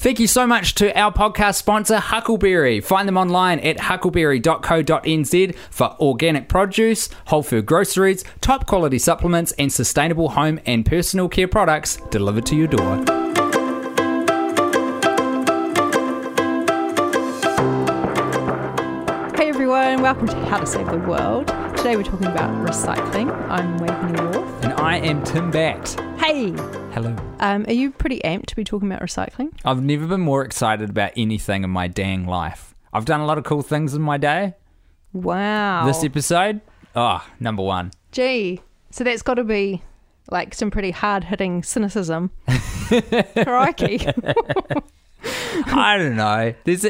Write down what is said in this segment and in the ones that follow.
Thank you so much to our podcast sponsor, Huckleberry. Find them online at huckleberry.co.nz for organic produce, whole food groceries, top quality supplements, and sustainable home and personal care products delivered to your door. Hey everyone, welcome to How to Save the World. Today we're talking about recycling. I'm Waveney Warth. And I am Tim Batt. Hey, Hello. um, are you pretty amped to be talking about recycling? I've never been more excited about anything in my dang life. I've done a lot of cool things in my day. Wow. This episode, oh, number one. Gee, so that's got to be like some pretty hard hitting cynicism. Crikey. I don't know. There's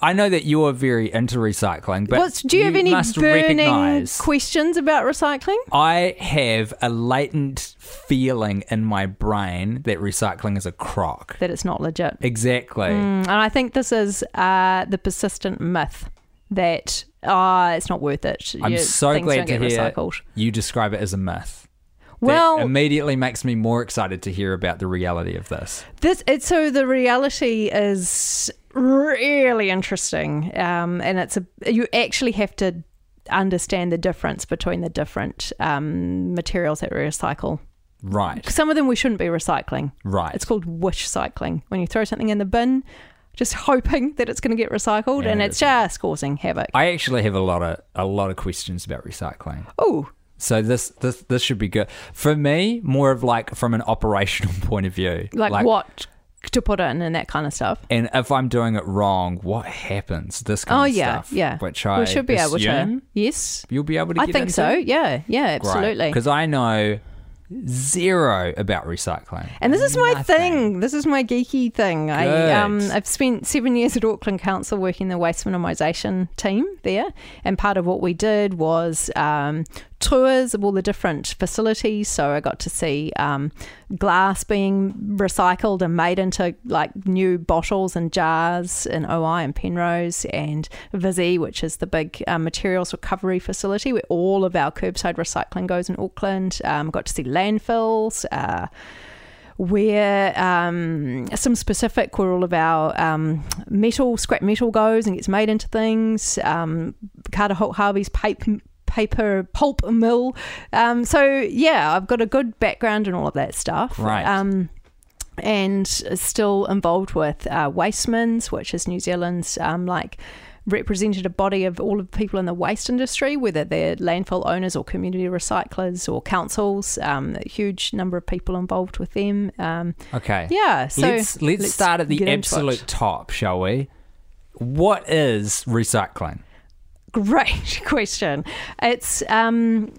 I know that you're very into recycling, but What's, do you, have any burning questions about recycling? I have a latent feeling in my brain that recycling is a crock. That it's not legit. Exactly. Mm, and I think this is uh, the persistent myth that ah, it's not worth it. I'm You- so glad to hear recycled. you describe it as a myth. Well, immediately makes me more excited to hear about the reality of this. This it's so the reality is really interesting, um, and it's a you actually have to understand the difference between the different um, materials that we recycle. Right. Some of them we shouldn't be recycling. Right. It's called wish cycling when you throw something in the bin, just hoping that it's going to get recycled, Yeah, and it it's just causing havoc. I actually have a lot of a lot of questions about recycling. Oh, So this this this should be good for me. More of like from an operational point of view, like, what to put in and that kind of stuff. And if I'm doing it wrong, what happens? This kind Oh of yeah, stuff. yeah. Which I we should be able to. Yes, You'll be able to. I think into? so. Yeah, yeah, absolutely. Because I know zero about recycling. And this is my Nothing. thing. This is my geeky thing. I um, I've spent seven years at Auckland Council working the waste minimisation team there, and part of what we did was um, tours of all the different facilities. So I got to see um, glass being recycled and made into like new bottles and jars in OI and Penrose, and Visy, which is the big um, materials recovery facility where all of our curbside recycling goes in Auckland. Um, got to see landfills. Uh, where um, some specific where all of our um, metal, scrap metal goes and gets made into things. Um, Carter Holt Harvey's paper, paper pulp mill. Um, so yeah, I've got a good background in all of that stuff. Right. Um, and still involved with uh, WasteMINZ, which is New Zealand's um, like representative body of all of the people in the waste industry, whether they're landfill owners or community recyclers or councils. Um, a huge number of people involved with them. Um, Okay. yeah, so let's, let's start at the absolute top, shall we? What is recycling? Great question. It's um,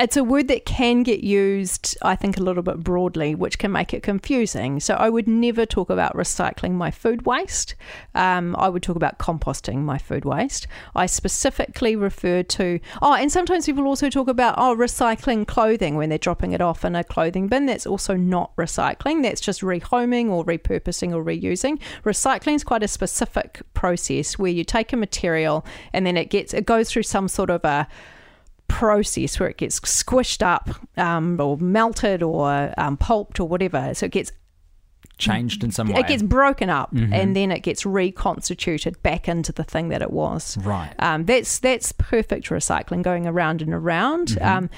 it's a word that can get used, I think, a little bit broadly, which can make it confusing. So I would never talk about recycling my food waste. Um, I would talk about composting my food waste. I specifically refer to oh, and sometimes people also talk about oh, recycling clothing when they're dropping it off in a clothing bin. That's also not recycling. That's just rehoming or repurposing or reusing. Recycling is quite a specific process where you take a material and then it gets it goes through some sort of a process where it gets squished up um, or melted or um, pulped or whatever. So it gets Changed in some way. it gets broken up Mhm. and then it gets reconstituted back into the thing that it was. right. Um, that's that's perfect recycling going around and around. Mhm. Um,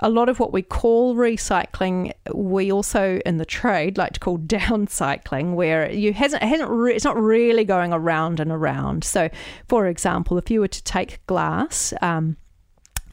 a lot of what we call recycling, we also in the trade like to call downcycling, where you hasn't it hasn't re- it's not really going around and around. So, for example, if you were to take glass.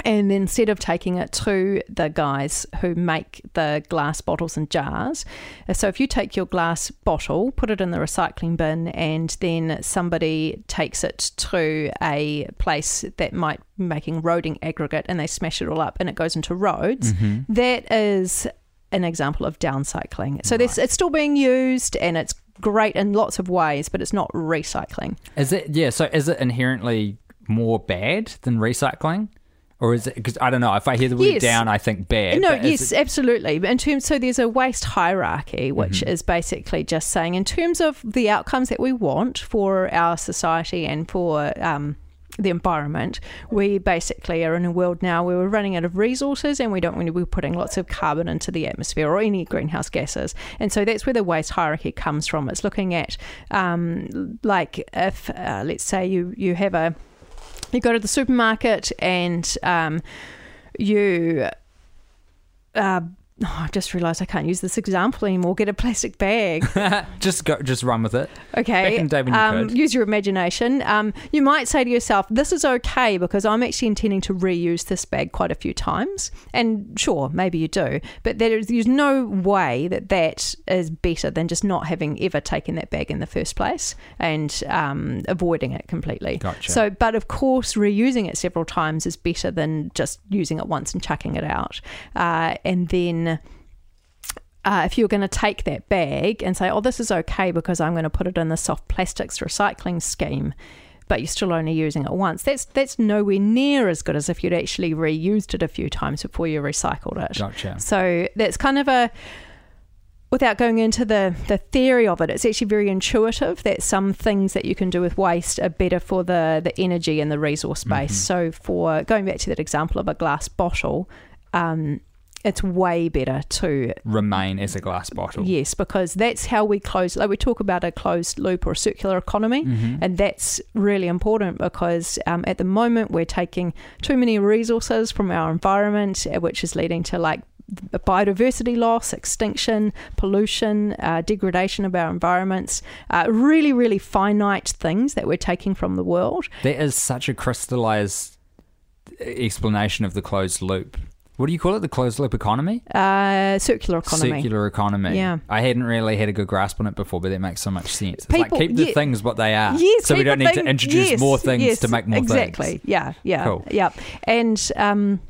And instead of taking it to the guys who make the glass bottles and jars, uh, so if you take your glass bottle, put it in the recycling bin, and then somebody takes it to a place that might be making roading aggregate and they smash it all up and it goes into roads, Mhm. that is an example of downcycling. So this, it's still being used and it's great in lots of ways, but it's not recycling. Is it yeah? So is it inherently more bad than recycling, or is it because I don't know? If I hear the word Yes. down, I think bad. No, yes, it- absolutely. In terms, so there's a waste hierarchy, which Mm-hmm. is basically just saying, in terms of the outcomes that we want for our society and for um, the environment, we basically are in a world now where we're running out of resources and we don't want to be putting lots of carbon into the atmosphere or any greenhouse gases. And so that's where the waste hierarchy comes from. It's looking at, um, like, if, uh, let's say, you, you have a, you go to the supermarket and um, you, uh, oh, I just realised I can't use this example anymore. Get a plastic bag. just go, just run with it. Okay. Back in the day when you um. Use your imagination. Um, you might say to yourself, this is okay because I'm actually intending to reuse this bag quite a few times. And sure, maybe you do. But there is, there's no way that that is better than just not having ever taken that bag in the first place and um, avoiding it completely. Gotcha. So, but of course, reusing it several times is better than just using it once and chucking it out. Uh, and then uh, if you're going to take that bag and say, oh, this is okay because I'm going to put it in the soft plastics recycling scheme, but you're still only using it once, that's that's nowhere near as good as if you'd actually reused it a few times before you recycled it. Gotcha. So that's kind of a without going into the, the theory of it, it's actually very intuitive that some things that you can do with waste are better for the, the energy and the resource base. So, for going back to that example of a glass bottle, um, it's way better to Remain as a glass bottle. Yes, because that's how we close. Like we talk about a closed loop or a circular economy, and that's really important because um, at the moment we're taking too many resources from our environment, uh, which is leading to like biodiversity loss, extinction, pollution, uh, degradation of our environments. Uh, really, really finite things that we're taking from the world. That is such a crystallized explanation of the closed loop. What do you call it? The closed loop economy? Uh, circular economy. Circular economy. Yeah. I hadn't really had a good grasp on it before, but that makes so much sense. It's People- like keep the yeah. things what they are. Yes, so we don't need thing- to introduce yes, more things yes, to make more exactly. things. Yeah, yeah, Cool. yeah. And um,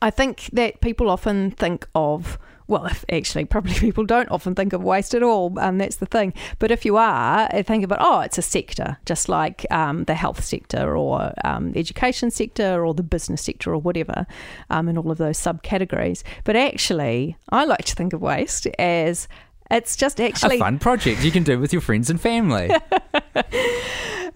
I think that people often think of. Well, actually, probably people don't often think of waste at all, and that's the thing. But if you are, uh, think about, oh, it's a sector, just like um, the health sector or um, education sector or the business sector or whatever, um, and all of those subcategories. But actually, I like to think of waste as it's just actually A fun project you can do with your friends and family.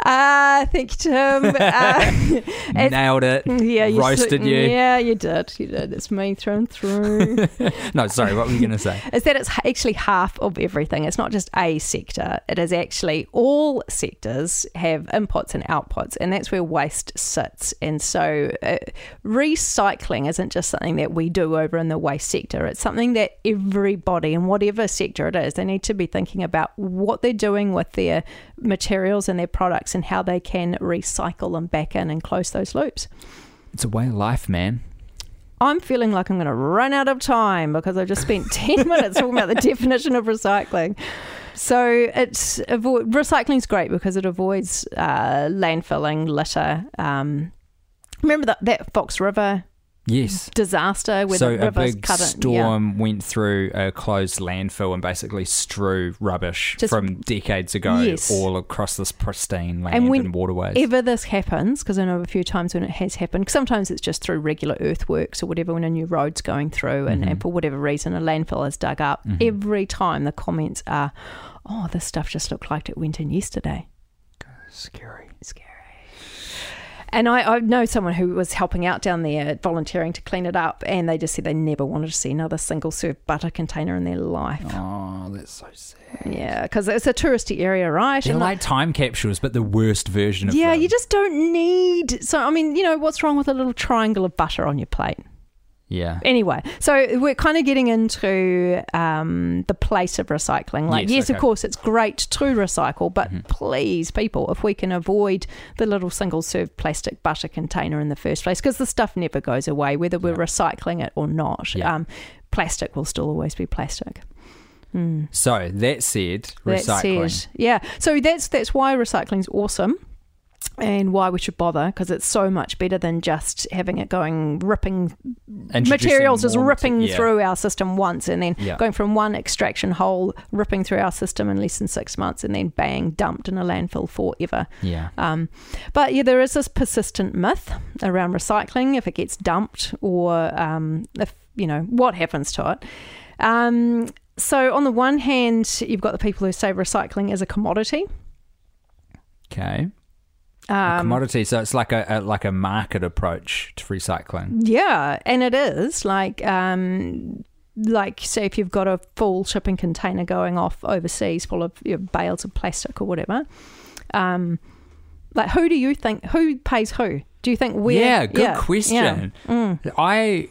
Ah, thank you, Tim. Uh, Nailed it. yeah, you Roasted you. Yeah, you did. You did. It's me through and through. No, sorry, what were you going to say? is that it's actually half of everything. It's not just a sector. It is actually all sectors have inputs and outputs, and that's where waste sits. And so, uh, recycling isn't just something that we do over in the waste sector. It's something that everybody, in whatever sector it is, they need to be thinking about what they're doing with their materials and their products and how they can recycle them back in and close those loops. It's a way of life, man. I'm feeling like I'm going to run out of time because I've just spent 10 minutes talking about the definition of recycling. So it's avoid recycling's great because it avoids uh, landfilling, litter. Um, remember that that Fox River Yes. disaster where so the a rivers big cut storm went through a closed landfill and basically strew rubbish Just- from decades ago Yes. all across this pristine land and, when- waterways. Ever this happens, because I know a few times when it has happened, sometimes it's just through regular earthworks or whatever when a new road's going through and, Mm-hmm. and for whatever reason a landfill is dug up. Every time the comments are, oh, this stuff just looked like it went in yesterday. Scary. And I, I know someone who was helping out down there, volunteering to clean it up, and they just said they never wanted to see another single serve butter container in their life. Oh, that's so sad. Yeah, because it's a touristy area, right? They're And like time capsules, but the worst version of yeah, them. you just don't need. So, I mean, you know, what's wrong with a little triangle of butter on your plate? Yeah. Anyway, so we're kind of getting into um, the place of recycling. Like, Yes, yes, okay. Mm-hmm. of course, it's great to recycle, but please, people, if we can avoid the little single serve plastic butter container in the first place, because the stuff never goes away, whether we're Yeah. recycling it or not, Yeah. um, plastic will still always be plastic. So that said, That recycling. said, yeah. So that's that's why recycling's awesome. And why we should bother because it's so much better than just having it going ripping materials just ripping yeah. through our system once and then Yeah. going from one extraction hole ripping through our system in less than six months and then bang dumped in a landfill forever Yeah. um, but yeah there is this persistent myth around recycling if it gets dumped or um, if you know what happens to it um, so on the one hand you've got the people who say recycling is a commodity Okay. Um, commodity. So it's like a, a like a market approach to recycling. Yeah, and it is like um like say if you've got a full shipping container going off overseas full of you know, bales of plastic or whatever. Um like who do you think who pays who? Do you think we yeah, good question. Mm. I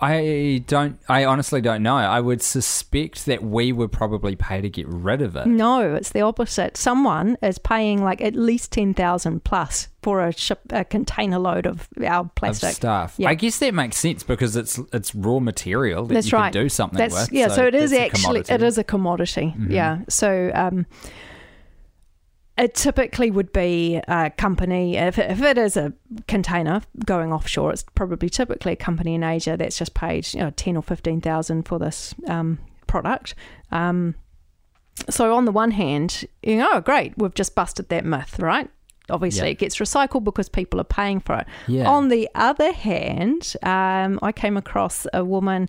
I don't. I honestly don't know. I would suspect that we would probably pay to get rid of it. No, it's the opposite. Someone is paying like at least ten thousand plus for a ship a container load of our Of plastic. stuff. Yeah. I guess that makes sense because it's it's raw material that That's you right. can do something That's with. yeah. So, it is actually it commodity. is a commodity. Mhm. Yeah. So um, it typically would be a company if it, if it is a container going offshore. It's probably typically a company in Asia that's just paid you know ten or fifteen thousand for this um, product. Um, so on the one hand, you know, oh, great, we've just busted that myth, right? Obviously, Yeah. it gets recycled because people are paying for it. Yeah. On the other hand, um, I came across a woman,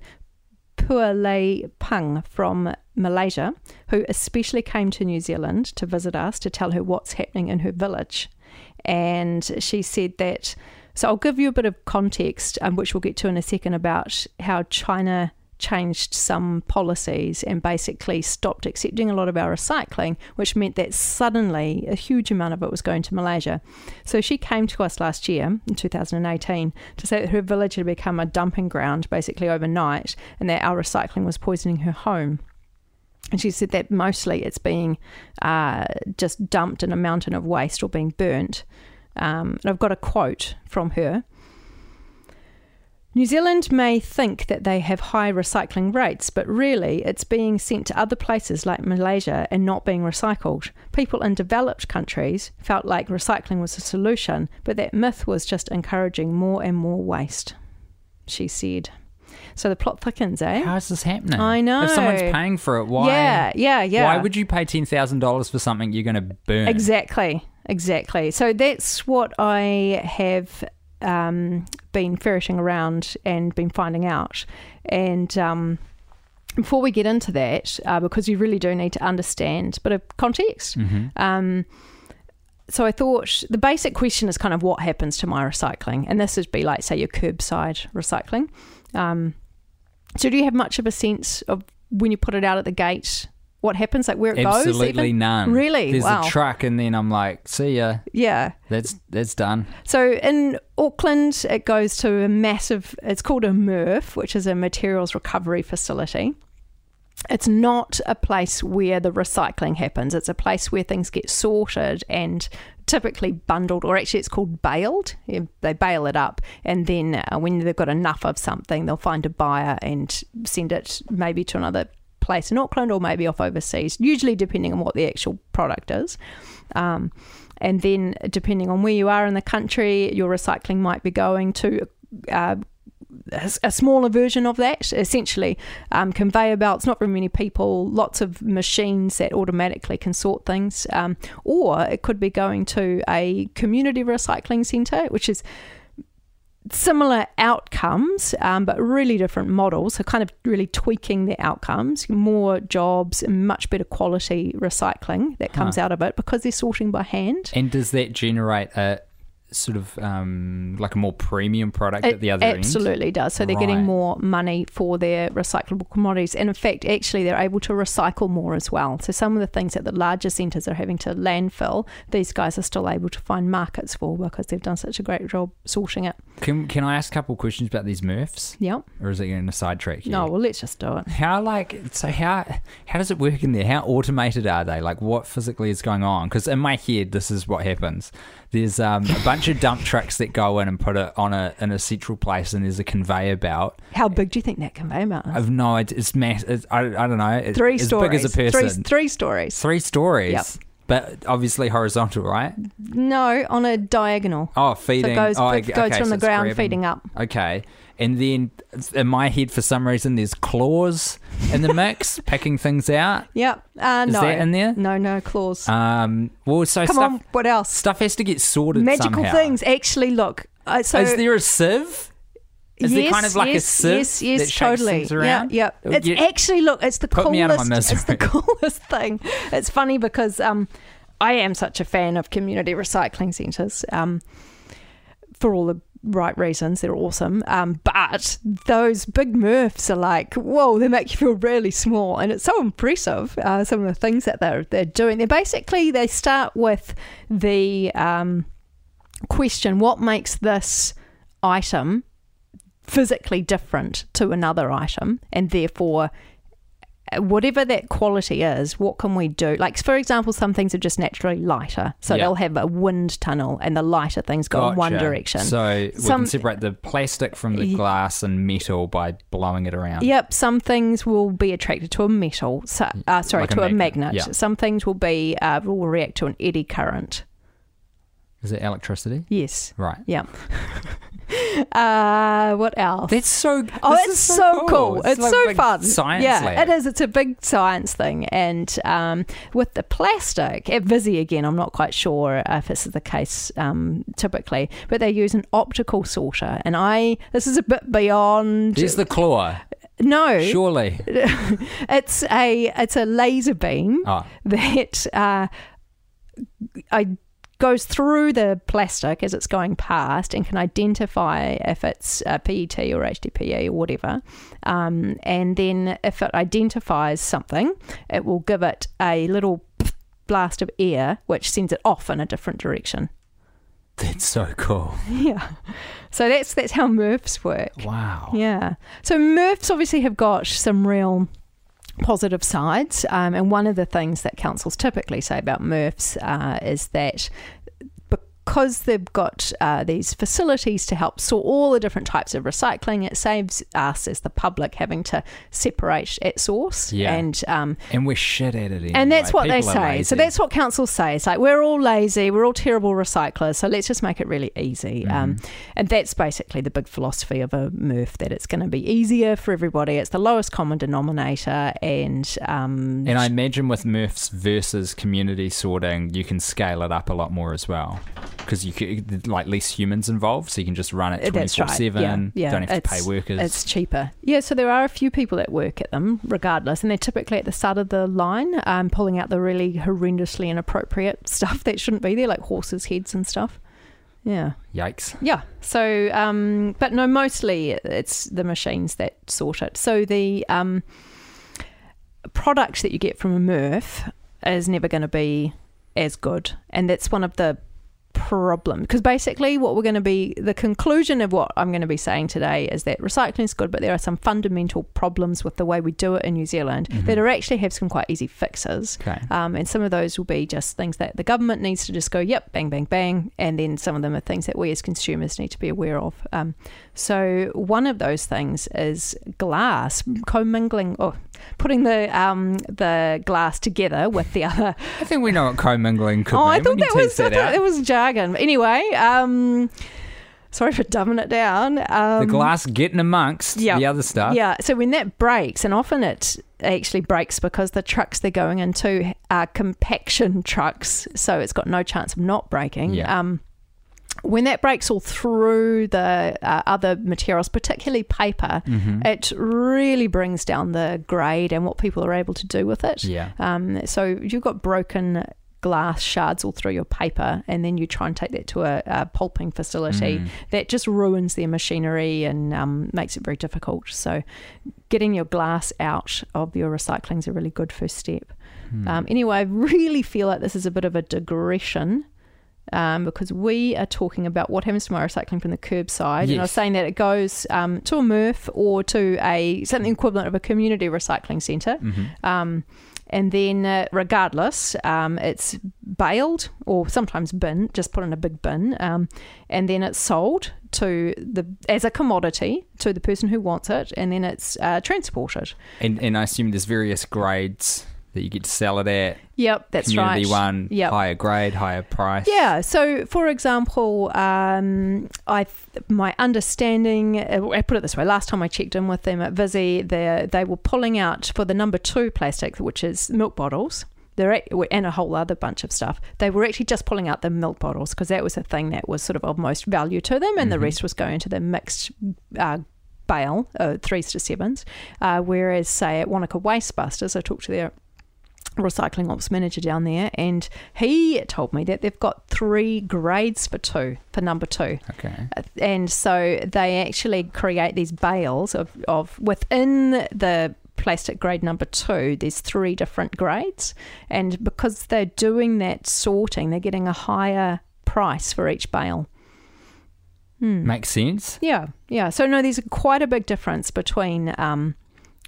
Pualei Pang from Malaysia, who especially came to New Zealand to visit us to tell her what's happening in her village. And she said that, so I'll give you a bit of context, um, which we'll get to in a second, about how China changed some policies and basically stopped accepting a lot of our recycling, which meant that suddenly a huge amount of it was going to Malaysia. So she came to us last year in 2018 to say that her village had become a dumping ground basically overnight and that our recycling was poisoning her home. And she said that mostly it's being uh, just dumped in a mountain of waste or being burnt. Um, and I've got a quote from her. New Zealand may think that they have high recycling rates, but really it's being sent to other places like Malaysia and not being recycled. People in developed countries felt like recycling was a solution, but that myth was just encouraging more and more waste, she said. So the plot thickens, eh? How is this happening? I know. If someone's paying for it, why? Yeah, yeah, yeah. Why would you pay ten thousand dollars for something you're going to burn? Exactly, exactly. So that's what I have um, been ferreting around and been finding out. And um, before we get into that, uh, because you really do need to understand a bit of context. hmm Um, so I thought the basic question is kind of what happens to my recycling, and this would be like say your curbside recycling. Um, so do you have much of a sense of when you put it out at the gate, what happens, like where it goes? Absolutely none. Really? There's Wow. a truck, and then I'm like, see ya. Yeah. That's that's done. So in Auckland, it goes to a massive, it's called a MRF, which is a materials recovery facility. It's not a place where the recycling happens. It's a place where things get sorted and typically bundled, or actually it's called baled. They bale it up, and then uh, when they've got enough of something, they'll find a buyer and send it maybe to another place in Auckland or maybe off overseas, usually depending on what the actual product is. Um, and then, depending on where you are in the country, your recycling might be going to uh, a, smaller version of that. Essentially, um, conveyor belts, not very many people, lots of machines that automatically can sort things. Um, or it could be going to a community recycling centre, which is similar outcomes, um, but really different models. So, kind of really tweaking the outcomes, more jobs, much better quality recycling that comes Huh. out of it because they're sorting by hand. And does that generate a sort of um, like a more premium product at the other end? absolutely does. So they're getting more money for their recyclable commodities, and in fact, actually, they're able to recycle more as well. So some of the things that the larger centres are having to landfill, these guys are still able to find markets for because they've done such a great job sorting it. Can Can I ask a couple of questions about these MRFs, Yep. or is it going to sidetrack you? No, well, let's just do it. How like so how how does it work in there? How automated are they? Like what physically is going on? Because in my head, this is what happens. There's um, a bunch of dump trucks that go in and put it on a in a central place, and there's a conveyor belt. How big do you think that conveyor belt is? I've no idea. It's mass. It's, I, I don't know. It's Three as stories. big as a Three, person. three stories. Three stories. Yep. But obviously horizontal, right? No, on a diagonal. Oh, So feeding. it goes, oh, it goes okay, from so the ground grabbing- feeding up. Okay. And then in my head, for some reason, there's claws in the mix, picking things out. Yep. Uh, Is no. that in there? No, no claws. Um, well, so Come stuff on, what else? stuff has to get sorted Magical somehow. things. Actually, look. Uh, so Is there a sieve? Is there yes, kind of like a yes, sieve Yes, yes, that totally. Yeah, yeah. It's actually look. It's the Put coolest. me out of my It's the coolest thing. It's funny because um, I am such a fan of community recycling centres um, for all the right reasons. They're awesome. Um, but those big MRFs are like, whoa, they make you feel really small. And it's so impressive, uh, some of the things that they're, they're doing. They're basically, they start with the um, question what makes this item physically different to another item and therefore whatever that quality is, what can we do? Like, for example, some things are just naturally lighter. So Yeah. they'll have a wind tunnel and the lighter things go in one direction. So we Some- can separate the plastic from the glass and metal by blowing it around. Yep, some things will be attracted to a metal, so, uh, sorry, Like to a magnet, magnet. yeah. Some things will be uh, will react to an eddy current. Is it electricity? Yes. Right. Yep. uh, what else? That's so. Oh, it's is so, cool. It's, like so big fun. Science yeah, lab. it is. It's a big science thing. And um, with the plastic, at Visy again, I'm not quite sure if this is the case um, typically, but they use an optical sorter. And I, this is a bit beyond. There's the claw. no, Surely. it's a it's a laser beam Oh, that uh, I goes through the plastic as it's going past and can identify if it's uh, PET or HDPE or whatever. Um, and then if it identifies something, it will give it a little blast of air, which sends it off in a different direction. that's so cool. Yeah. So that's that's how MRFs work. Wow. Yeah. So MRFs obviously have got some real positive sides. Um, and one of the things that councils typically say about MRFs uh, is that because they've got uh, these facilities to help sort all the different types of recycling, it saves us as the public having to separate at source. Yeah. And um, And we're shit at it. Anyway. and that's what they People are say. So that's what councils say. It's like we're all lazy, we're all terrible recyclers. So let's just make it really easy. Um, Mm-hmm. and that's basically the big philosophy of a MRF that it's going to be easier for everybody. It's the lowest common denominator, and um, And I imagine with MRFs versus community sorting, you can scale it up a lot more as well. Because you could, like less humans involved, so you can just run it Uh, 24 right. 7. Yeah, yeah. Don't have to pay workers. It's cheaper. Yeah, so there are a few people that work at them regardless, and they're typically at the start of the line, um, pulling out the really horrendously inappropriate stuff that shouldn't be there, like horses' heads and stuff. Yeah. Yikes. Yeah. So, um, but no, mostly it's the machines that sort it. So the um, product that you get from a MRF is never going to be as good, and that's one of the problem because basically what we're going to be the conclusion of what I'm going to be saying today is that recycling is good but there are some fundamental problems with the way we do it in New Zealand that are actually have some quite easy fixes Okay. um, and some of those will be just things that the government needs to just go, yep, bang, bang, bang. And then some of them are things that we as consumers need to be aware of. Um, so one of those things is glass commingling, or putting the um, the glass together with the other. I think we know what commingling could oh, mean. I thought that was that I thought it was jargon. Anyway, um, sorry for dumbing it down. Um, the glass getting amongst yeah. the other stuff. Yeah, so when that breaks, and often it actually breaks because the trucks they're going into are compaction trucks, so it's got no chance of not breaking. Yeah. Um, when that breaks all through the uh, other materials, particularly paper, Mhm. it really brings down the grade and what people are able to do with it. Yeah. Um, so you've got broken glass shards all through your paper, and then you try and take that to a, a pulping facility. Mm. That just ruins their machinery and um, makes it very difficult. So, getting your glass out of your recycling is a really good first step. Hmm. Um, anyway, I really feel like this is a bit of a digression. Um, because we are talking about what happens to my recycling from the curbside, and I was saying that it goes um, to a MRF or to a something equivalent of a community recycling centre. Mhm. Um, and then, uh, regardless, um, it's baled or sometimes bin, just put in a big bin, um, and then it's sold to the as a commodity to the person who wants it, and then it's uh, transported. And, and I assume there's various grades that you get to sell it at. Yep, that's Community right. one, Yep. higher grade, higher price. Yeah. So, for example, um, I my understanding, uh, I put it this way: last time I checked in with them at Visy, they they were pulling out for the number two plastic, which is milk bottles. They're and a whole other bunch of stuff. They were actually just pulling out the milk bottles because that was the thing that was sort of of most value to them, and the Mhm. rest was going to the mixed. Uh, Bale, uh, threes to sevens, uh, whereas say at Wanaka Wastebusters, I talked to their recycling ops manager down there, and he told me that they've got three grades for two, for number two. Okay. And so they actually create these bales of, of within the plastic grade number two, there's three different grades. And because they're doing that sorting, they're getting a higher price for each bale. Hmm. Makes sense. Yeah, yeah. So no, there's quite a big difference between um,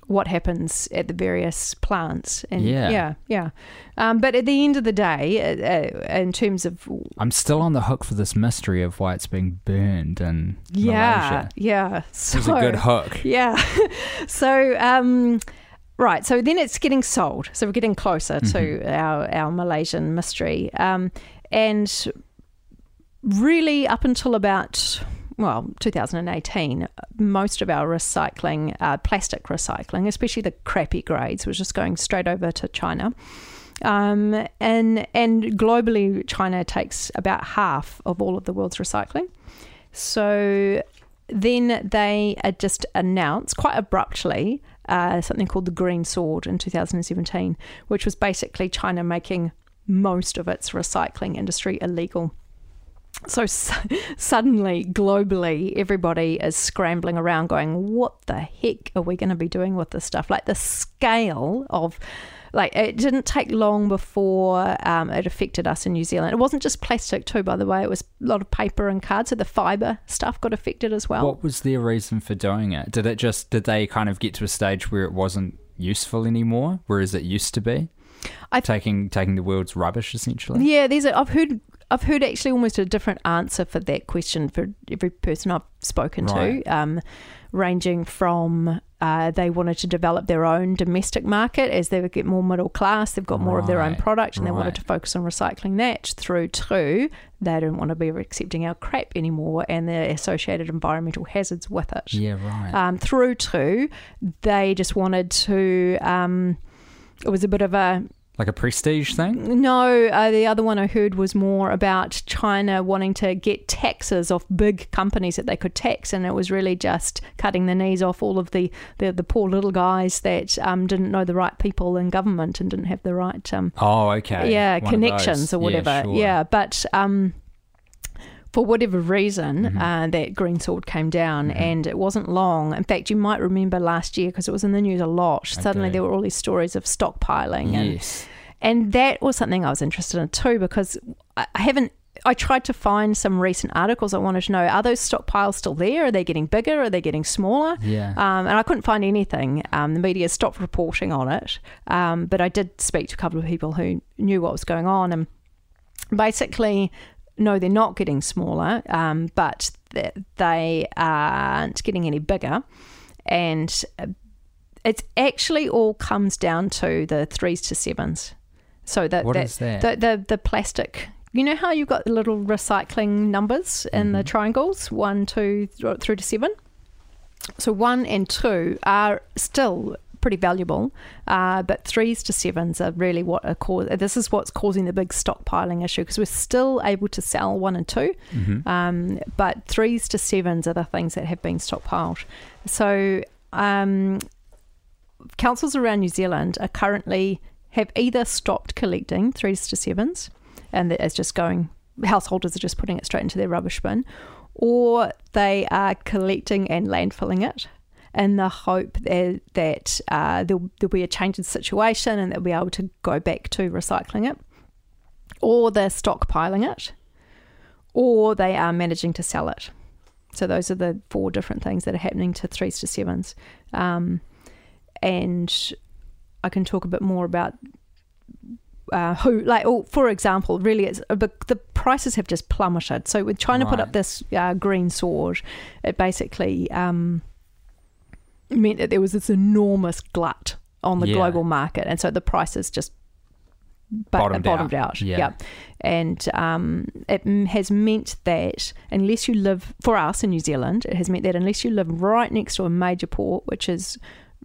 what happens at the various plants. And Yeah. yeah, yeah. Um, but at the end of the day, uh, uh, in terms of I'm still on the hook for this mystery of why it's being burned and yeah, Malaysia. yeah, It so was a good hook. yeah. so um, right, so then it's getting sold. So we're getting closer to Mm-hmm. our our Malaysian mystery, um, and really up until about well 2018 most of our recycling uh, plastic recycling especially the crappy grades was just going straight over to china um, and and globally china takes about half of all of the world's recycling so then they uh, just announced quite abruptly uh, something called the Green Sword in 2017, which was basically China making most of its recycling industry illegal. So su- suddenly, globally, everybody is scrambling around going, What the heck are we going to be doing with this stuff? Like the scale of like it didn't take long before um, it affected us in New Zealand. It wasn't just plastic too, by the way. It was a lot of paper and cards. So the fibre stuff got affected as well. What was their reason for doing it? Did it just did they kind of get to a stage where it wasn't useful anymore, whereas it used to be? I- taking taking the world's rubbish essentially. Yeah, there's a, I've heard I've heard actually almost a different answer for that question for every person I've spoken Right. to, um, ranging from uh, they wanted to develop their own domestic market as they would get more middle class, they've got more of their own product, and they wanted to focus on recycling that. Through to they didn't want to be accepting our crap anymore and the associated environmental hazards with it. Yeah, right. Um, through to they just wanted to. Um, it was a bit of a like a prestige thing? no, uh, the other one I heard was more about China wanting to get taxes off big companies that they could tax, and it was really just cutting the knees off all of the, the, the poor little guys that um, didn't know the right people in government and didn't have the right um, Oh, okay. yeah One connections or whatever. Yeah, sure. but um, for whatever reason, Mm-hmm. uh, that green sword came down, and it wasn't long. In fact, you might remember last year because it was in the news a lot. Suddenly, there were all these stories of stockpiling, and Yes. and that was something I was interested in too because I I haven't. I tried to find some recent articles. I wanted to know are those stockpiles still there? Are they getting bigger? Are they getting smaller? Yeah. Um, and I couldn't find anything. Um, the media stopped reporting on it. Um, but I did speak to a couple of people who knew what was going on. And basically, no, they're not getting smaller, um, but th- they aren't getting any bigger. And uh, it's actually all comes down to the threes to sevens. So that, What that, is that? The, the the plastic. You know how you've got the little recycling numbers in the triangles, one, two, th- through to seven. So one and two are still pretty valuable, uh, but threes to sevens are really what are cause. This is what's causing the big stockpiling issue because we're still able to sell one and 2 Mm-hmm. um, but threes to sevens are the things that have been stockpiled. So um, councils around New Zealand are currently have either stopped collecting threes to sevens, and it's just going. Householders are just putting it straight into their rubbish bin, or they are collecting and landfilling it in the hope that, that uh, there'll, there'll be a change in situation and they'll be able to go back to recycling it, or they're stockpiling it, or they are managing to sell it. So those are the four different things that are happening to threes to sevens. Um, and I can talk a bit more about uh, who, like, oh, for example, really, it's but the prices have just plummeted. So with China put up this uh, green sword, it basically um, meant that there was this enormous glut on the Yeah. global market, and so the prices just Bottomed bottomed out. out. Yeah. Yep. And um, it has meant that unless you live, for us in New Zealand, it has meant that unless you live right next to a major port, which is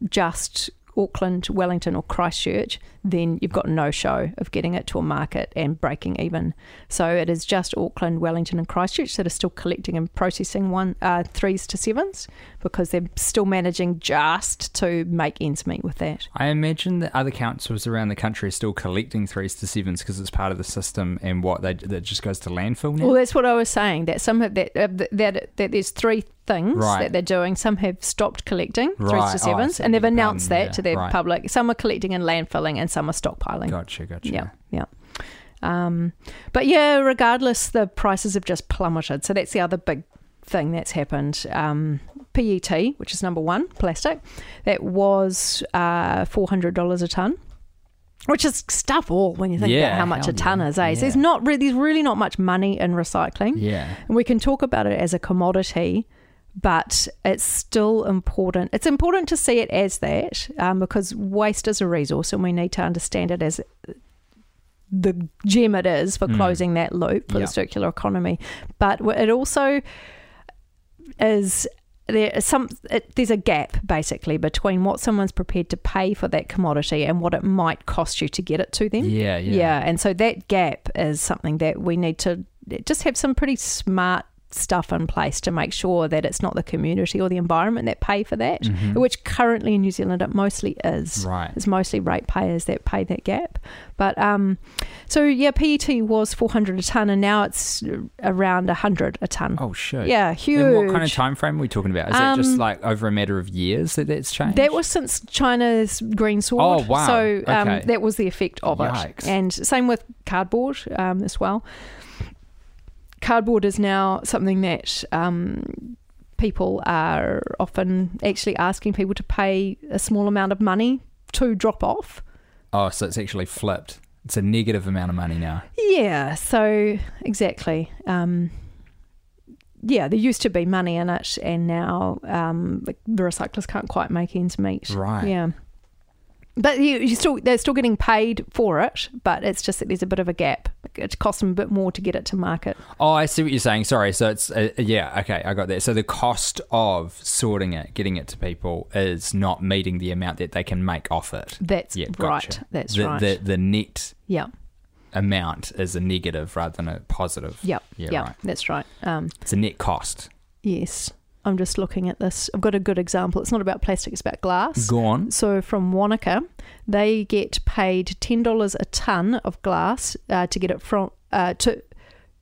just Auckland, Wellington, or Christchurch, then you've got no show of getting it to a market and breaking even. So it is just Auckland, Wellington, and Christchurch that are still collecting and processing one uh, threes to sevens because they're still managing just to make ends meet with that. I imagine that other councils around the country are still collecting threes to sevens because it's part of the system and what they that just goes to landfill now. Well, that's what I was saying. That some have, that, uh, that that there's three things Right. that they're doing. Some have stopped collecting threes Right. Oh, I to sevens, see. and they've announced that Yeah. to their Right. public. Some are collecting and landfilling, and some are stockpiling. Gotcha, gotcha. Yeah, yeah. Um, but yeah, regardless, the prices have just plummeted. So that's the other big thing that's happened. Um, PET, which is number one, plastic, that was uh, four hundred dollars a ton. Which is stuff all when you think Yeah, about how much a ton yeah. is, eh? So there's not really, there's really not much money in recycling. Yeah. And we can talk about it as a commodity, but it's still important. It's important to see it as that um, because waste is a resource and we need to understand it as the gem it is for Mm. closing that loop for Yeah. the circular economy. But it also is there is some it, there's a gap basically between what someone's prepared to pay for that commodity and what it might cost you to get it to them. Yeah, yeah. Yeah, and so that gap is something that we need to just have some pretty smart stuff in place to make sure that it's not the community or the environment that pay for that, Mhm. which currently in New Zealand it mostly is. Right. It's mostly ratepayers that pay that gap. But um, so yeah, PET was 400 a ton, and now it's around 100 a ton. Oh, shit. Yeah, huge. And what kind of time frame are we talking about? Is that just Um, like over a matter of years that that's changed? That was since China's green sword. Oh, wow. So um, Okay. that was the effect of Yikes. it. And same with cardboard um, as well. Cardboard is now something that um, people are often actually asking people to pay a small amount of money to drop off. Oh, so it's actually flipped. It's a negative amount of money now. Yeah, so exactly. Um, yeah, there used to be money in it, and now um, the the recyclers can't quite make ends meet. Right. Yeah. But you, you still they're still getting paid for it, but it's just that there's a bit of a gap. It costs them a bit more to get it to market. Oh, I see what you're saying. Sorry. So it's uh, yeah, okay, I got that. So the cost of sorting it, getting it to people, is not meeting the amount that they can make off it. That's Yeah, right. gotcha. That's the, right. The the net yeah. amount is a negative rather than a positive. Yep. Yeah, yeah. right. That's right. Um, It's a net cost. yes. I'm just looking at this. I've got a good example. It's not about plastic. It's about glass. Go on. So from Wanaka, they get paid ten dollars a ton of glass uh, to get it from uh, to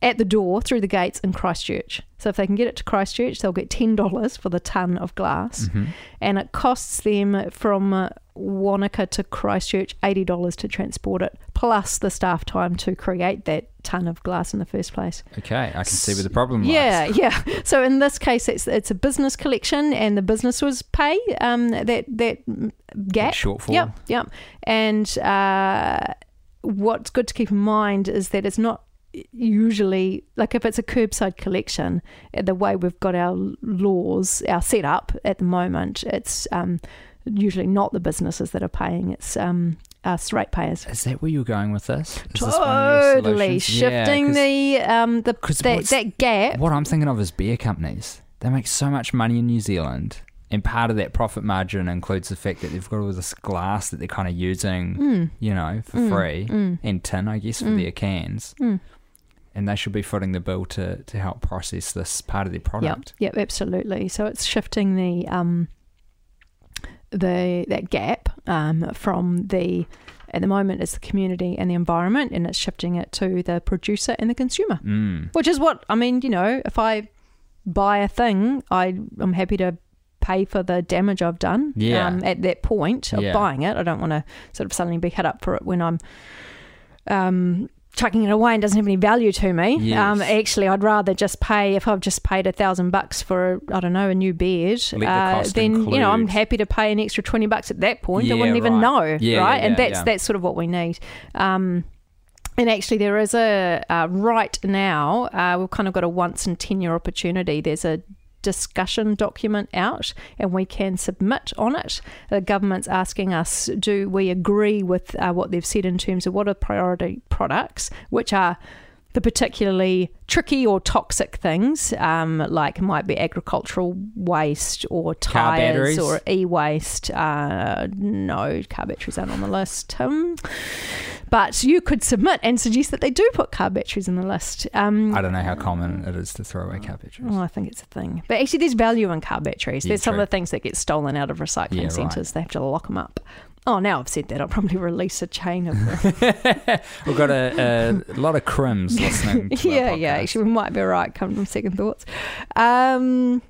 at the door through the gates in Christchurch. So if they can get it to Christchurch, they'll get ten dollars for the ton of glass, Mhm. and it costs them from Wanaka to Christchurch eighty dollars to transport it, plus the staff time to create that ton of glass in the first place. Okay, I can see where the problem lies. Yeah, yeah. So in this case, it's it's a business collection, and the business was pay um, that that gap. That shortfall. Yep, yep. And uh, what's good to keep in mind is that it's not usually like if it's a curbside collection, uh, the way we've got our laws, our setup at the moment, it's um, usually not the businesses that are paying. It's um, us ratepayers. Is that where you're going with this? Is this one of your Totally solutions? Yeah, the um the that, that gap. What I'm thinking of is beer companies. They make so much money in New Zealand, and part of that profit margin includes the fact that they've got all this glass that they're kind of using, Mm, you know, for Mm, free, mm. and tin, I guess, for Mm. their cans. And they should be footing the bill to, to help process this part of their product. Yep, yep, absolutely. So it's shifting the um the that gap um from the at the moment it's the community and the environment and it's shifting it to the producer and the consumer. Mm. Which is what I mean, you know, if I buy a thing, I I'm happy to pay for the damage I've done Yeah. um, at that point of Yeah. buying it. I don't want to sort of suddenly be hit up for it when I'm um, chucking it away and doesn't have any value to me. Yes. Um, actually, I'd rather just pay if I've just paid a thousand bucks for I don't know a new bed. The uh, cost then you know I'm happy to pay an extra twenty bucks at that point. I Yeah, wouldn't even right. know, Yeah, yeah, right? and that's yeah. that's sort of what we need. Um, and actually, there is a uh, right now. Uh, we've kind of got a once in ten year opportunity. There's a discussion document out, and we can submit on it. The government's asking us: Do we agree with uh, what they've said in terms of what are priority products, which are the particularly tricky or toxic things, um, like might be agricultural waste or tires or e-waste. Uh, no, car batteries aren't on the list. Um, but you could submit and suggest that they do put car batteries in the list. Um, I don't know how common it is to throw away car batteries. Oh, I think it's a thing. But actually, there's value in car batteries. Yeah, there's some of the things that get stolen out of recycling Yeah, right. centres. They have to lock them up. Oh, now I've said that, I'll probably release a chain of them. We've got a, a lot of crims listening. Yeah, yeah. Actually, we might be right. Come from second thoughts. Um,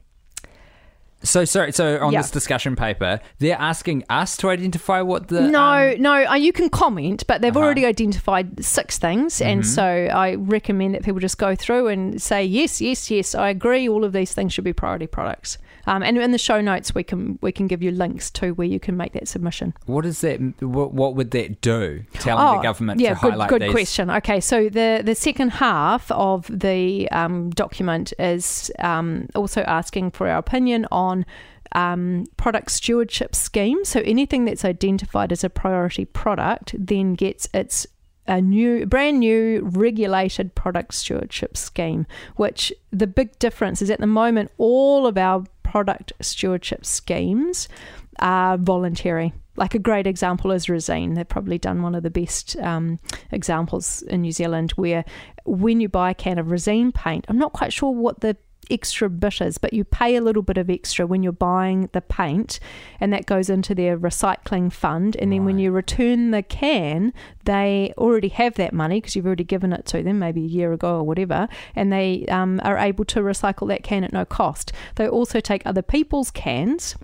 So sorry. So on Yeah. this discussion paper, they're asking us to identify what the no, um, no. Uh, you can comment, but they've Uh-huh. already identified six things, and Mhm. so I recommend that people just go through and say yes, yes, yes. I agree. All of these things should be priority products. Um, and in the show notes, we can we can give you links to where you can make that submission. what is that? What, what would that do? Telling the government Oh, yeah, to good, highlight good these. question. Okay, so the the second half of the um, document is um, also asking for our opinion on um, product stewardship scheme. So anything that's identified as a priority product then gets its a new, brand new regulated product stewardship scheme. Which the big difference is at the moment, all of our product stewardship schemes are voluntary. Like a great example is Resene. They've probably done one of the best um, examples in New Zealand where when you buy a can of Resene paint, I'm not quite sure what the extra bit is, but you pay a little bit of extra when you're buying the paint, and that goes into their recycling fund. And then when you return the can, they already have that money because you've already given it to them, maybe a year ago or whatever, and they um, are able to recycle that can at no cost. They also take other people's cans,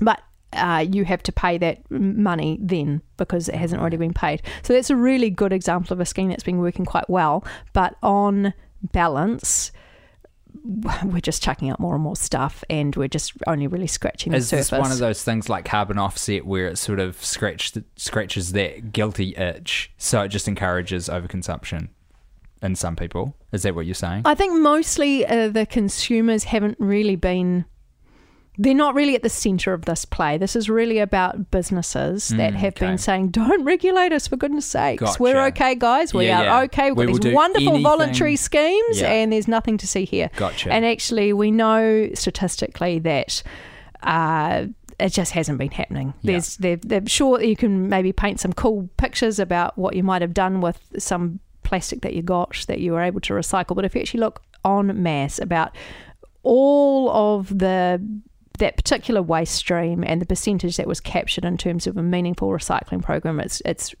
but uh, you have to pay that money then because it hasn't already been paid. So that's a really good example of a scheme that's been working quite well. But on balance, we're just chucking out more and more stuff, and we're just only really scratching the Is surface. this one of those things like carbon offset where it sort of scratched, scratches that guilty itch, so it just encourages overconsumption in some people? Is that what you're saying? I think mostly uh, the consumers haven't really been. They're not really at the centre of this play. This is really about businesses that Mm, have okay. been saying, "Don't regulate us for goodness sakes. Gotcha. We're okay, guys. We Yeah, are yeah. okay. We've We got these wonderful anything." voluntary schemes, Yeah. and there's nothing to see here." Gotcha. And actually, we know statistically that uh, it just hasn't been happening. Yeah. There's, they're, they're sure you can maybe paint some cool pictures about what you might have done with some plastic that you got that you were able to recycle. But if you actually look en masse about all of the that particular waste stream and the percentage that was captured in terms of a meaningful recycling program, it's it's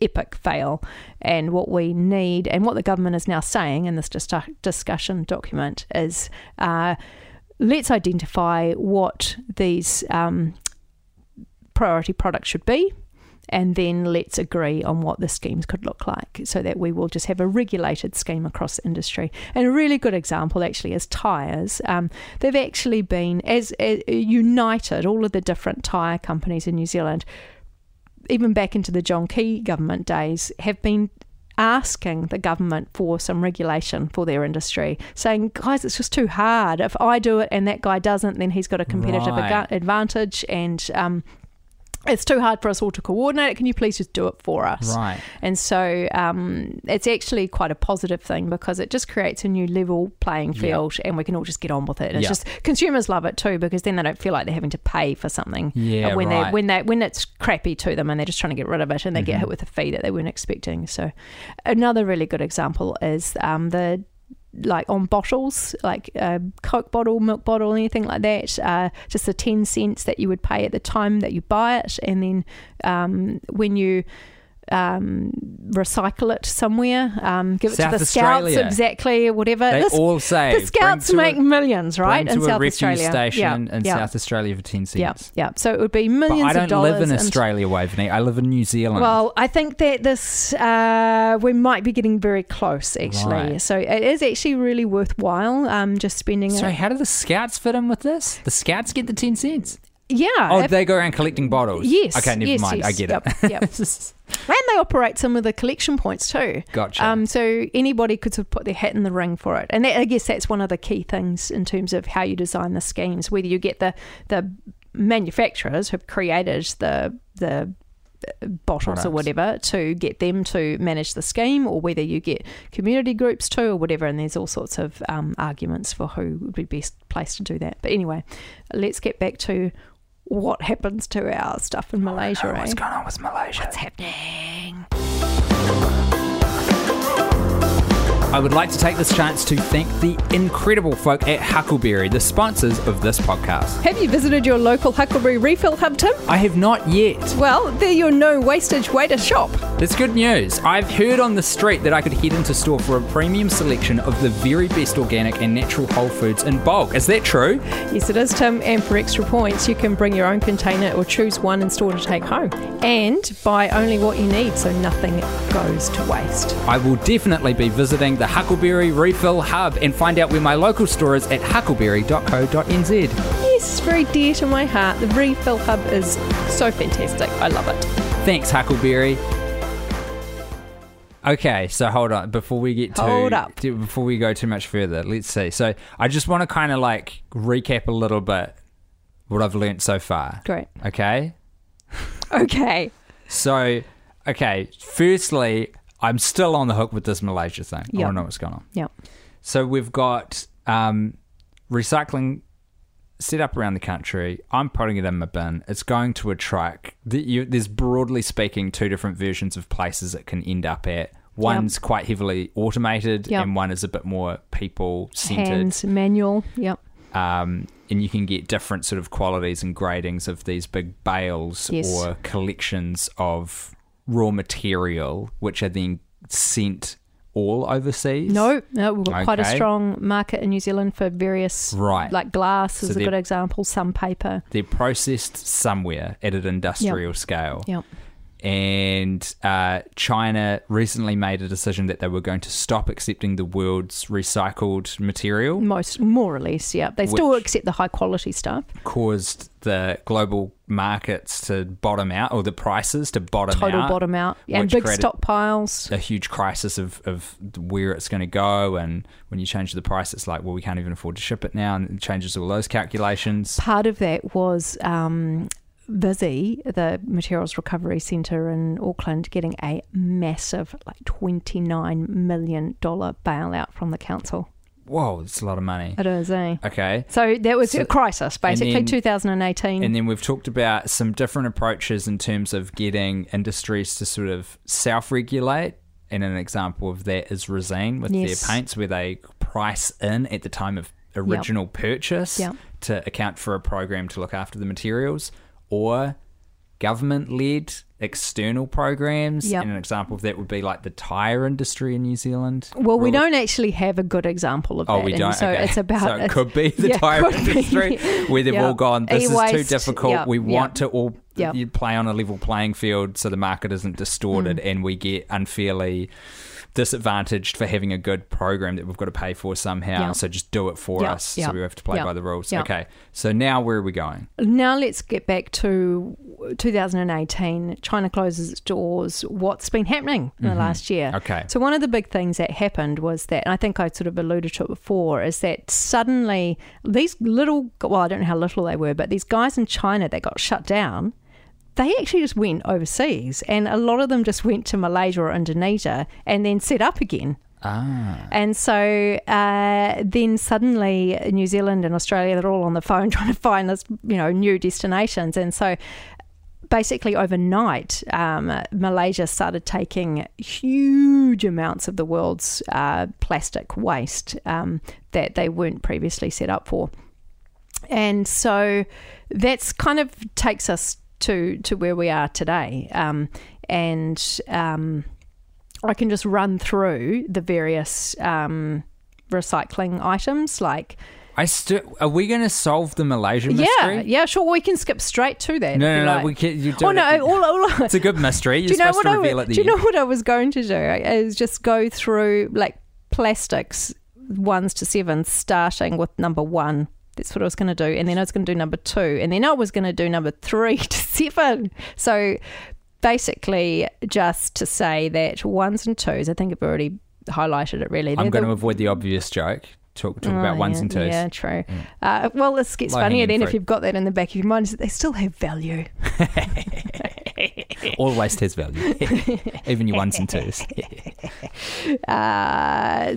epic fail. And what we need, and what the government is now saying in this dis- discussion document, is uh, let's identify what these um, priority products should be. And then let's agree on what the schemes could look like so that we will just have a regulated scheme across the industry. And a really good example actually is tyres. Um, they've actually been, as, as united, all of the different tyre companies in New Zealand, even back into the John Key government days, have been asking the government for some regulation for their industry, saying, guys, it's just too hard. If I do it and that guy doesn't, then he's got a competitive Right. advantage and um, it's too hard for us all to coordinate it. Can you please just do it for us? right. And so um, it's actually quite a positive thing because it just creates a new level playing Yeah. field and we can all just get on with it. And it's just consumers love it too because then they don't feel like they're having to pay for something Yeah, when right. they when they when it's crappy to them and they're just trying to get rid of it and they get Mhm. hit with a fee that they weren't expecting. So another really good example is um, the like on bottles, like a Coke bottle, milk bottle, anything like that, uh, just the 10 cents that you would pay at the time that you buy it. And then um, when you um, recycle it somewhere, um, give it South to the scouts, Australia. exactly, whatever. They This- all say the scouts make a, millions, right? in South Australia. station yeah, in yeah, South Australia for ten cents. yeah. So it would be But millions I don't of dollars. live in Australia, Waveney. I live in New Zealand. well, I think that this uh, we might be getting very close, actually. Right. So it is actually really worthwhile. Um, just spending. So a, how do the scouts fit in with this? The scouts get the ten cents. Yeah. Oh, if- they go around collecting bottles. Yes. Okay, never yes, mind. I get Yep, it. yep. and they operate some of the collection points too. gotcha. Um, so anybody could sort of put their hat in the ring for it, and that, I guess that's one of the key things in terms of how you design the schemes. Whether you get the the manufacturers who've created the the bottles or whatever to get them to manage the scheme, or whether you get community groups too, or whatever. And there's all sorts of um, arguments for who would be best placed to do that. But anyway, let's get back to what happens to our stuff in Malaysia. eh? What's going on with Malaysia? What's happening? I would like to take this chance to thank the incredible folk at Huckleberry, the sponsors of this podcast. Have you visited your local Huckleberry refill hub, Tim? I have not yet. Well, they're your no wastage way to shop. That's good news. I've heard on the street that I could head into store for a premium selection of the very best organic and natural whole foods in bulk. Is that true? Yes, it is, Tim. And for extra points, you can bring your own container or choose one in store to take home. And buy only what you need so nothing goes to waste. I will definitely be visiting the Huckleberry Refill Hub and find out where my local store is at huckleberry.co.nz. Yes, it's very dear to my heart. The refill hub is so fantastic. I love it. Thanks, Huckleberry. Okay, so hold on before we get to Hold up. before we go too much further. Let's see. So I just want to kind of like recap a little bit what I've learnt so far. Great. Okay, Okay. so okay. Firstly, I'm still on the hook with this Malaysia thing. I don't know what's going on. Yep. So we've got um, recycling set up around the country. I'm putting it in my bin. It's going to a truck. There's broadly speaking two different versions of places it can end up at. One's quite heavily automated, Yep. and one is a bit more people centered. Hands manual. Yep. Um, and you can get different sort of qualities and gradings of these big bales Yes. or collections of raw material, which are then sent all overseas. No, no, we've got quite a strong market in New Zealand for various, Right. like glass So is a good example, some paper. they're processed somewhere at an industrial scale. Yep. And uh, China recently made a decision that they were going to stop accepting the world's recycled material, Most, more or less, yeah. They still accept the high quality stuff. caused the global markets to bottom out, or the prices to bottom Total out. bottom out. and big stockpiles. a huge crisis of, of where it's going to go. And when you change the price, it's like, well, we can't even afford to ship it now. And it changes all those calculations. Part of that was um, Visy, the Materials Recovery Centre in Auckland, getting a massive, like $29 million bailout from the council. Whoa, it's a lot of money. It is, eh? Okay. So that was So- a crisis, basically, then- 2018. And then we've talked about some different approaches in terms of getting industries to sort of self regulate. And an example of that is Resene with Yes. their paints, where they price in at the time of original purchase Yep. to account for a program to look after the materials, or government led external programs. Yep. And an example of that would be like the tire industry in New Zealand. well, we don't actually have a good example of Oh, that. we don't. So okay. it's about. So it could be the yeah, tire could be. industry where they've Yeah. all gone. This is too difficult. yeah, we want to all play on a level playing field, so the market isn't distorted, Mm. and we get unfairly disadvantaged for having a good program that we've got to pay for somehow. Yeah. So just do it for Yeah, us. yeah, So we have to play by the rules. Okay. So now where are we going? Now let's get back to 2018. China closes its doors. What's been happening in the last year? Mm-hmm. Okay. So one of the big things that happened was that, and I think I sort of alluded to it before, is that suddenly these little, well, I don't know how little they were, but these guys in China that got shut down, they actually just went overseas, and a lot of them just went to Malaysia or Indonesia and then set up again. Ah. And so uh, then suddenly New Zealand and Australia, they're all on the phone trying to find this, you know, new destinations. And so basically overnight, um, Malaysia started taking huge amounts of the world's uh, plastic waste um, that they weren't previously set up for. And so that's kind of takes us to to where we are today. Um, and um, I can just run through the various um, recycling items like I still. Are we going to solve the Malaysia yeah mystery? yeah yeah, sure we can skip straight to that No, no, you no. like. We can. You do oh it no all, all, It's a good mystery. You're do you know supposed what to I, reveal wa- at the do you end. know what I was going to do is just go through like plastics ones to seven starting with number one that's what I was going to do and then I was going to do number two and then I was going to do number three to seven so basically just to say that ones and twos I think I've already highlighted it really I'm going the- to avoid the obvious joke. Talk talk Oh, about ones yeah, and twos. Yeah, true. Uh, well, this gets Low-hanging funnier then if you've got that in the back of your mind. Is that they still have value. All waste has value, even your ones and twos. uh,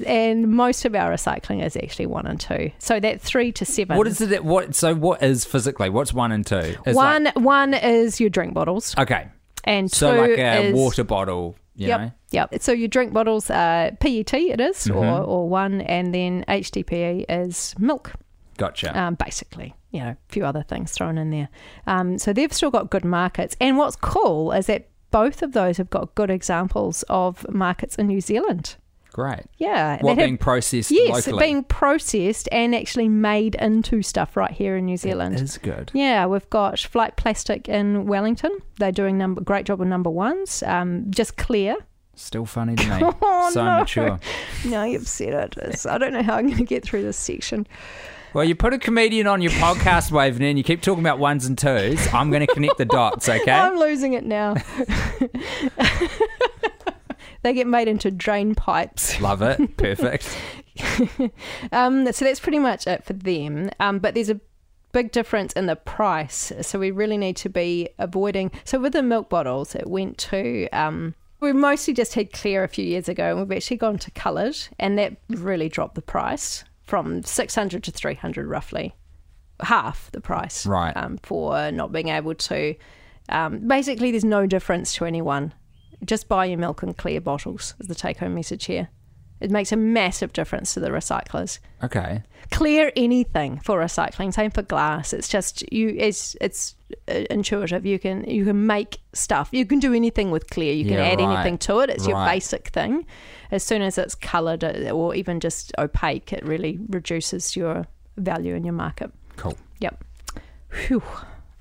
and most of our recycling is actually one and two. So that three to seven. what is it? What so? What is physically? What's one and two? Is one? like- one is your drink bottles, okay, and so like a is water bottle. You yep, know. yep. So your drink bottles, uh, PET it is, or Mhm. or one, and then HDPE is milk. Gotcha. um, basically. You know, a few other things thrown in there. Um, so they've still got good markets. And what's cool is that both of those have got good examples of markets in New Zealand. Great. Yeah. What that have- being processed yes, locally being processed and actually made into stuff right here in New Zealand. That is good. Yeah, we've got Flight Plastic in Wellington. They're doing number great job with number ones. Um, just clear. Still funny to me. Oh, so no. mature. No, you've said it. It's- I don't know how I'm going to get through this section. Well, you put a comedian on your podcast, Waven, and you keep talking about ones and twos. I'm going to connect the dots, okay? I'm losing it now. they get made into drain pipes. Love it. Perfect. Um, so that's pretty much it for them. Um, but there's a big difference in the price. So we really need to be avoiding. So with the milk bottles, it went to. Um, we mostly just had clear a few years ago, and we've actually gone to coloured, and that really dropped the price from 600 to 300 roughly, half the price. Right. Um, for not being able to. Um, basically, there's no difference to anyone. Just buy your milk in clear bottles, is the take home message here. It makes a massive difference to the recyclers. Okay. Clear anything for recycling. Same for glass. It's just you. It's it's uh, intuitive. You can you can make stuff. You can do anything with clear. You can Yeah, add right. anything to it. It's your basic thing. As soon as it's coloured uh, or even just opaque, it really reduces your value in your market. Cool. Yep. Whew.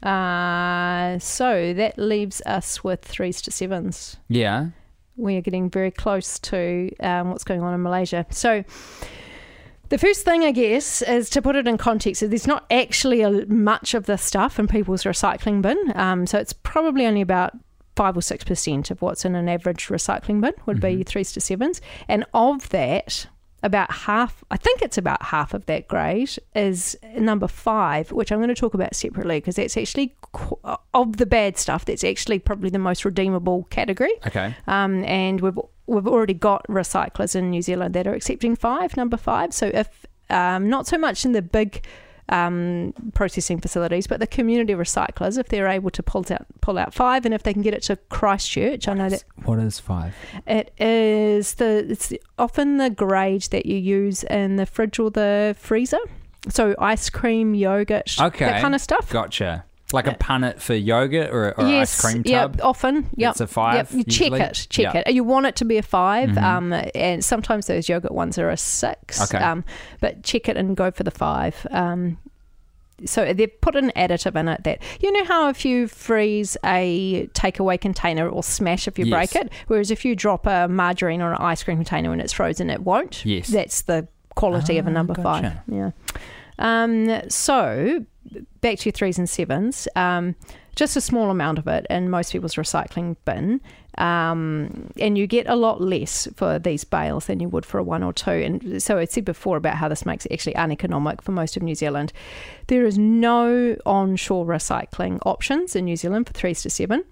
Uh, so that leaves us with threes to sevens Yeah. we are getting very close to um, what's going on in Malaysia. So, the first thing, I guess, is to put it in context. is There's not actually a, much of this stuff in people's recycling bin. Um, so, it's probably only about five or six percent of what's in an average recycling bin would be threes to sevens, and of that. About half, I think it's about half of that grade is number five, which I'm going to talk about separately because that's actually of the bad stuff. That's actually probably the most redeemable category. Okay. Um, and we've we've already got recyclers in New Zealand that are accepting five, number five. So if um, not so much in the big um, processing facilities, but the community recyclers, if they're able to pull out pull out five, and if they can get it to Christchurch, I know that What is five? it is the it's often the grade that you use in the fridge or the freezer. So ice cream, yogurt, Okay. that kind of stuff. Gotcha. Like a punnet for yogurt or, or yes, ice cream yeah, tub. often. Yep. It's a five. Yep, you check it, check Yeah. it. You want it to be a 5 Mhm. um, and sometimes those yogurt ones are a six. Okay. Um, but check it and go for the five. Um, so they've put an additive in it that you know how if you freeze a takeaway container it will smash if you Yes. break it, whereas if you drop a margarine or an ice cream container and it's frozen, it won't. Yes. That's the quality of a Ah, number gotcha. five. Yeah. Um, so back to your threes and sevens. Um, just a small amount of it in most people's recycling bin. Um, and you get a lot less for these bales than you would for a one or two. And so I said before about how this makes it actually uneconomic for most of New Zealand. There is no onshore recycling options in New Zealand for threes to seven.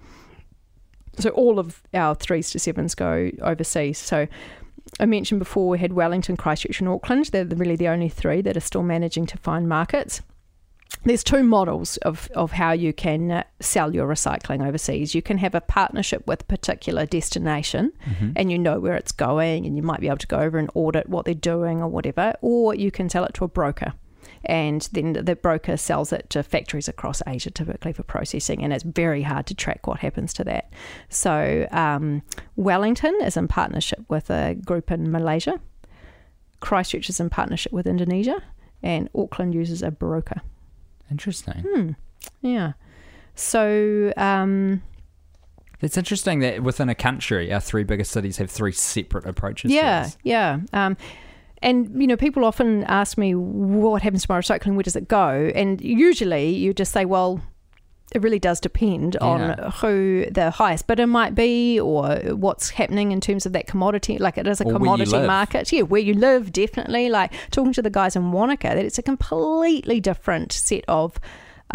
So all of our threes to sevens go overseas. So I mentioned before we had Wellington, Christchurch, and Auckland. They're really the only three that are still managing to find markets. There's two models of, of how you can uh, sell your recycling overseas. You can have a partnership with a particular destination Mm-hmm. and you know where it's going and you might be able to go over and audit what they're doing or whatever, or you can sell it to a broker. And then the broker sells it to factories across Asia typically for processing, and it's very hard to track what happens to that. So, um, Wellington is in partnership with a group in Malaysia, Christchurch is in partnership with Indonesia, and Auckland uses a broker. Interesting. Hmm. Yeah. So, um, It's interesting that within a country, our three biggest cities have three separate approaches. to yeah, this. yeah. Um, and you know, people often ask me what happens to my recycling. Where does it go? And usually, you just say, well. It really does depend Yeah. on who the highest bidder might be, or what's happening in terms of that commodity. Like it is a Or commodity market, yeah. Where you live, definitely. Like talking to the guys in Wanaka, that it's a completely different set of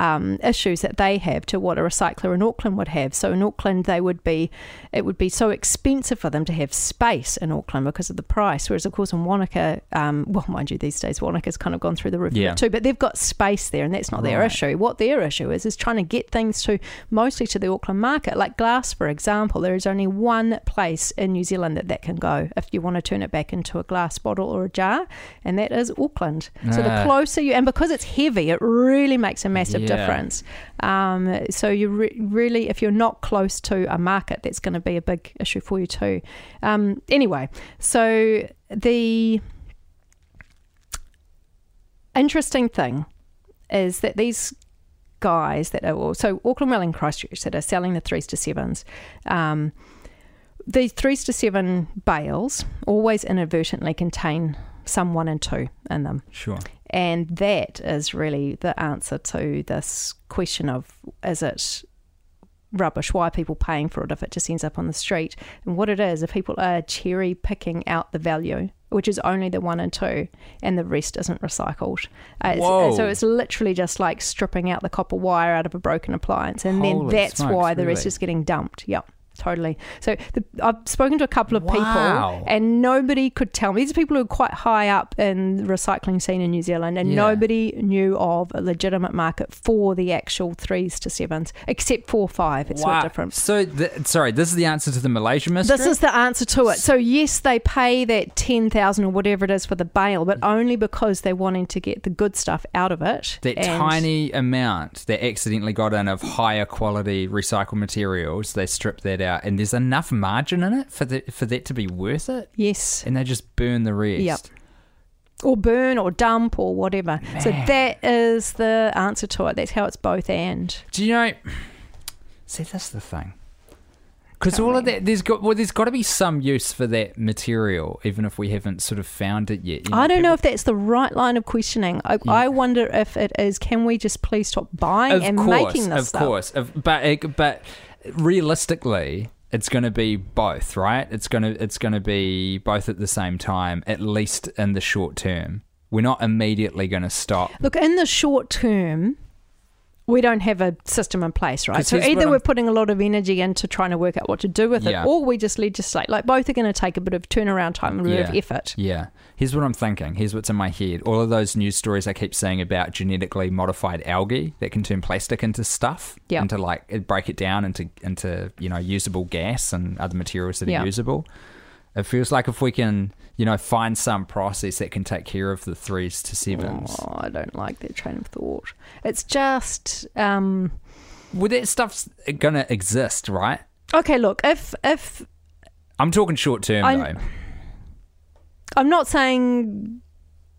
um, issues that they have to what a recycler in Auckland would have. So in Auckland, they would be it would be so expensive for them to have space in Auckland because of the price. Whereas of course in Wanaka, um, well, mind you, these days Wanaka's kind of gone through the roof Yeah. too, but they've got space there, and that's not their issue. What their issue is is trying to get things to mostly to the Auckland market, like glass, for example. There is only one place in New Zealand that that can go if you want to turn it back into a glass bottle or a jar, and that is Auckland. So the Ah. closer you, and because it's heavy, it really makes a massive Yeah. Difference. Um, so you re- really, if you're not close to a market, that's going to be a big issue for you too. Um, anyway, so the interesting thing is that these guys that are so Auckland Rail and Christchurch that are selling the threes to sevens. Um, the threes to seven bales always inadvertently contain some one and two in them. Sure. And that is really the answer to this question of is it rubbish? Why are people paying for it if it just ends up on the street? And what it is, if people are cherry picking out the value, which is only the one and two, and the rest isn't recycled. Uh, Whoa. so it's literally just like stripping out the copper wire out of a broken appliance, and Holy then that's smokes, why the rest is getting dumped. Yep. Totally. So the, I've spoken to a couple of Wow. people, and nobody could tell me. These are people who are quite high up in the recycling scene in New Zealand, and Yeah. nobody knew of a legitimate market for the actual threes to sevens, except for five. It's bit different. So, th- sorry, this is the answer to the Malaysia mystery. This is the answer to it. So yes, they pay that ten thousand or whatever it is for the bale, but only because they're wanting to get the good stuff out of it. that tiny amount that accidentally got in of higher quality recycled materials. They strip that out, and there's enough margin in it for that for that to be worth it, Yes. and they just burn the rest. Yep. Or burn or dump or whatever. So that is the answer to it. That's how it's both and. Do you know? See, that's the thing. Because all of that, there's got well, there's got to be some use for that material, even if we haven't sort of found it yet. You I don't know if that's the right line of questioning. I, Yeah. I wonder if it is. Can we just please stop buying of and course, making this of stuff? Of course, of, but it- but realistically, it's going to be both, right? It's going to it's going to be both at the same time, at least in the short term. We're not immediately going to stop. Look, in the short term, we don't have a system in place, right? So either I'm- we're putting a lot of energy into trying to work out what to do with Yeah. it, or we just legislate. Like both are going to take a bit of turnaround time and a bit of effort. Yeah. Here's what I'm thinking. Here's what's in my head. All of those news stories I keep seeing about genetically modified algae that can turn plastic into stuff, Yeah. into like break it down into into you know usable gas and other materials that Yeah. are usable. It feels like if we can you know find some process that can take care of the threes to sevens. Oh, I don't like that train of thought. It's just um, Well, that stuff's gonna exist, right? okay. Look, if if I'm talking short term though. I'm not saying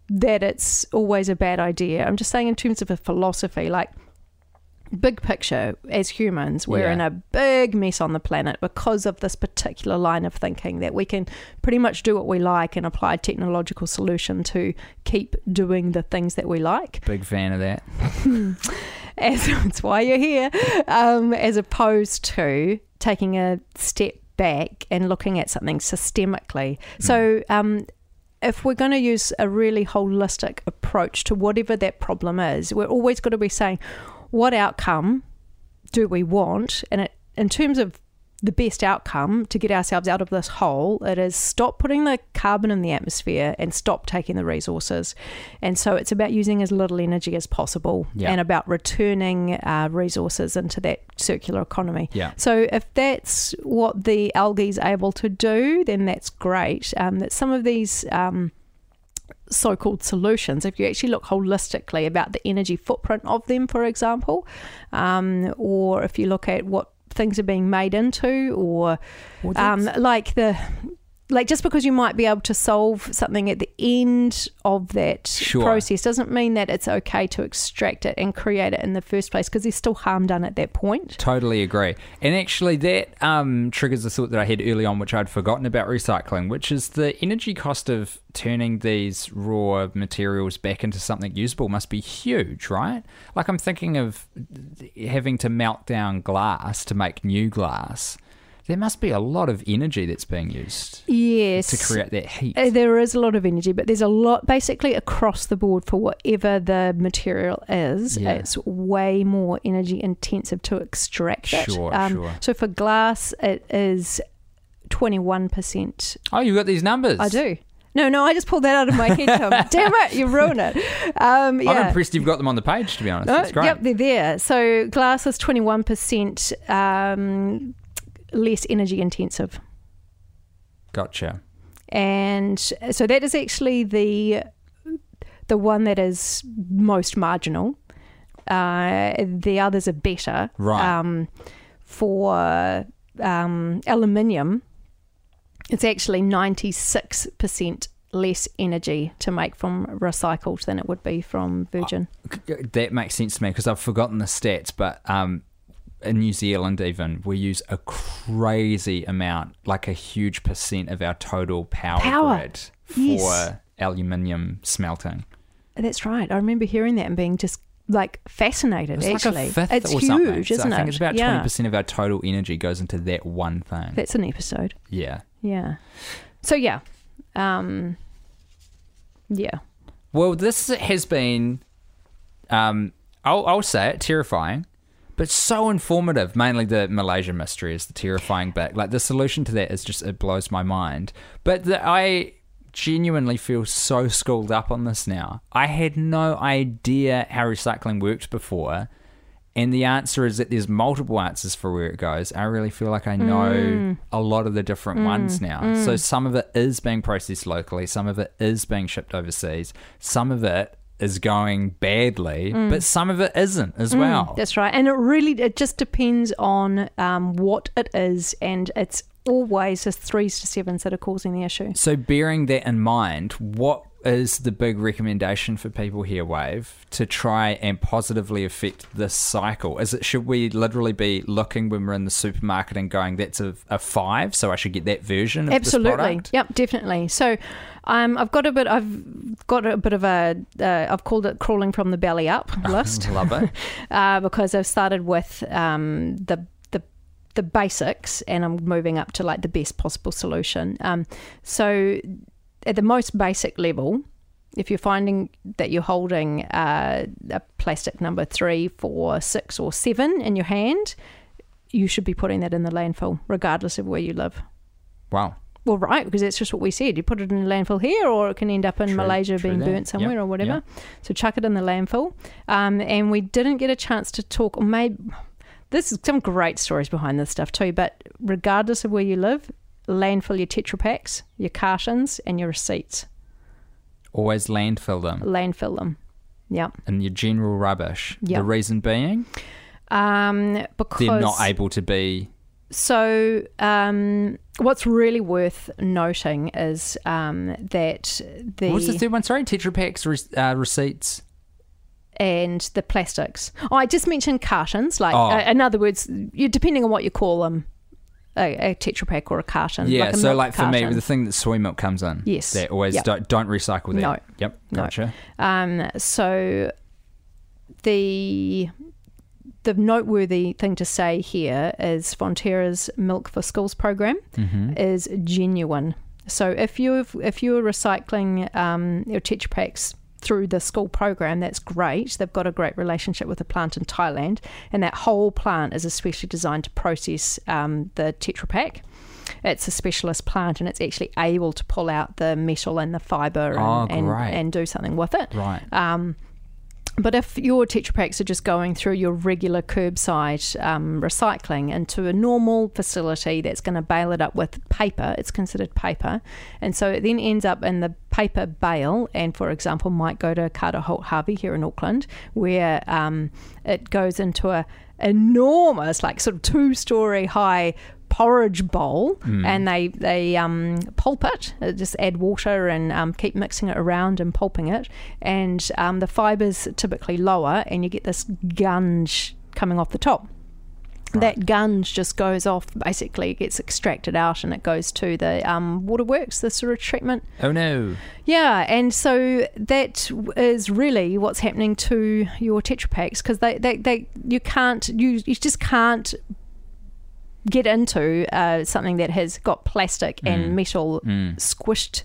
that it's always a bad idea. I'm just saying in terms of a philosophy, like big picture, as humans, we're Yeah. in a big mess on the planet because of this particular line of thinking that we can pretty much do what we like and apply a technological solution to keep doing the things that we like. Big fan of that. As that's why you're here, um, as opposed to taking a step back and looking at something systemically. So, um, if we're going to use a really holistic approach to whatever that problem is, we're always got to be saying, what outcome do we want? And it, in terms of the best outcome to get ourselves out of this hole, it is stop putting the carbon in the atmosphere and stop taking the resources. And so it's about using as little energy as possible Yeah. and about returning uh, resources into that circular economy. Yeah. So if that's what the algae is able to do, then that's great. Um, that some of these um, so-called solutions, if you actually look holistically about the energy footprint of them, for example, um, or if you look at what things are being made into, or um, like the like just because you might be able to solve something at the end of that Sure. process doesn't mean that it's okay to extract it and create it in the first place because there's still harm done at that point. Totally agree. And actually, that um, triggers a thought that I had early on, which I'd forgotten about recycling, which is the energy cost of turning these raw materials back into something usable must be huge, right? Like, I'm thinking of having to melt down glass to make new glass. There must be a lot of energy that's being used Yes. to create that heat. Uh, There is a lot of energy, but there's a lot basically across the board for whatever the material is. Yeah. It's way more energy intensive to extract it. Sure, Um, sure. So for glass, it is 21%. Oh, you've got these numbers. I do. No, no, I just pulled that out of my head. Tom. Damn it, you ruined it. Um, yeah. I'm impressed you've got them on the page, to be honest. No, That's great. Yep, they're there. So glass is 21% um, less energy intensive. Gotcha. and so that is actually the the one that is most marginal. Uh, the others are better. Right. Um, for um, aluminium, it's actually ninety six percent less energy to make from recycled than it would be from virgin. That makes sense to me because I've forgotten the stats, but um, in New Zealand, even we use a crazy amount, like a huge percent of our total power, Power. grid for Yes. aluminium smelting. That's right. I remember hearing that and being just like fascinated. It's actually, like it's huge, something. Isn't I think it? it's about yeah. twenty percent of our total energy goes into that one thing. That's an episode. yeah. Yeah. So yeah, um, yeah. Well, this has been, um, I'll, I'll say it, terrifying, but so informative. Mainly the Malaysia mystery is the terrifying bit. Like the solution to that is just it blows my mind. But the, I genuinely feel so schooled up on this now. I had no idea how recycling worked before. And the answer is that there's multiple answers for where it goes. I really feel like I know mm. a lot of the different mm. ones now. So mm. some of it is being processed locally, some of it is being shipped overseas, some of it is going badly, but some of it isn't as well. That's right. And it really it just depends on um, what it is, and it's always the threes to sevens that are causing the issue. So, bearing that in mind, what is the big recommendation for people here, Wave, to try and positively affect this cycle? Is it should we literally be looking when we're in the supermarket and going, "That's a, a five, so I should get that version"? Absolutely. Yep, definitely. So, um, I've got a bit. I've got a bit of a. Uh, I've called it crawling from the belly up list. Love it. uh, because I've started with um, the the the basics and I'm moving up to like the best possible solution. Um, so at the most basic level, if you're finding that you're holding uh, a plastic number three, four, six, or seven in your hand, you should be putting that in the landfill, regardless of where you live. Wow. Well, right, because that's just what we said. You put it in the landfill here, or it can end up in True, Malaysia true being burnt somewhere Yep, or whatever. yep. So chuck it in the landfill. Um, and we didn't get a chance to talk, or maybe this is some great stories behind this stuff too. But regardless of where you live, landfill your Tetra Paks, your cartons, and your receipts. Always landfill them Landfill them. Yeah. and your general rubbish. Yep. The reason being Um, because they're not able to be. So, um, what's really worth noting is um, that the What was the third one? Sorry, Tetra Paks re- uh, receipts. and the plastics. Oh, I just mentioned cartons. Like, Oh. uh, in other words, you depending on what you call them, a, a Tetra Pak or a carton. Yeah, like a so like for me, the thing that soy milk comes in. Yes. That always Yep. don't, don't recycle that. No. Yep. No. Gotcha. Um, so the the noteworthy thing to say here is Fonterra's Milk for Schools program Mm-hmm. is genuine. So if you if you're recycling um, your Tetra Paks through the school program, that's great. They've got a great relationship with a plant in Thailand, and that whole plant is especially designed to process um, the Tetra Pak. It's a specialist plant, and it's actually able to pull out the metal and the fibre and, Oh, and, and do something with it. Right. Um, but if your Tetra Paks are just going through your regular curbside um, recycling into a normal facility that's going to bale it up with paper, it's considered paper. And so it then ends up in the paper bale, and for example, might go to Carter Holt Harvey here in Auckland, where um, it goes into a enormous, like sort of two story high porridge bowl and they they um, pulp it. Uh, just add water and um, keep mixing it around and pulping it. And um, the fibers typically lower and you get this gunge coming off the top. That gunge just goes off basically it gets extracted out and it goes to the um, waterworks the sort of treatment. Oh no. yeah, and so that is really what's happening to your Tetra Paks because they, they, they, you can't, you, you just can't get into uh, something that has got plastic Mm. and metal squished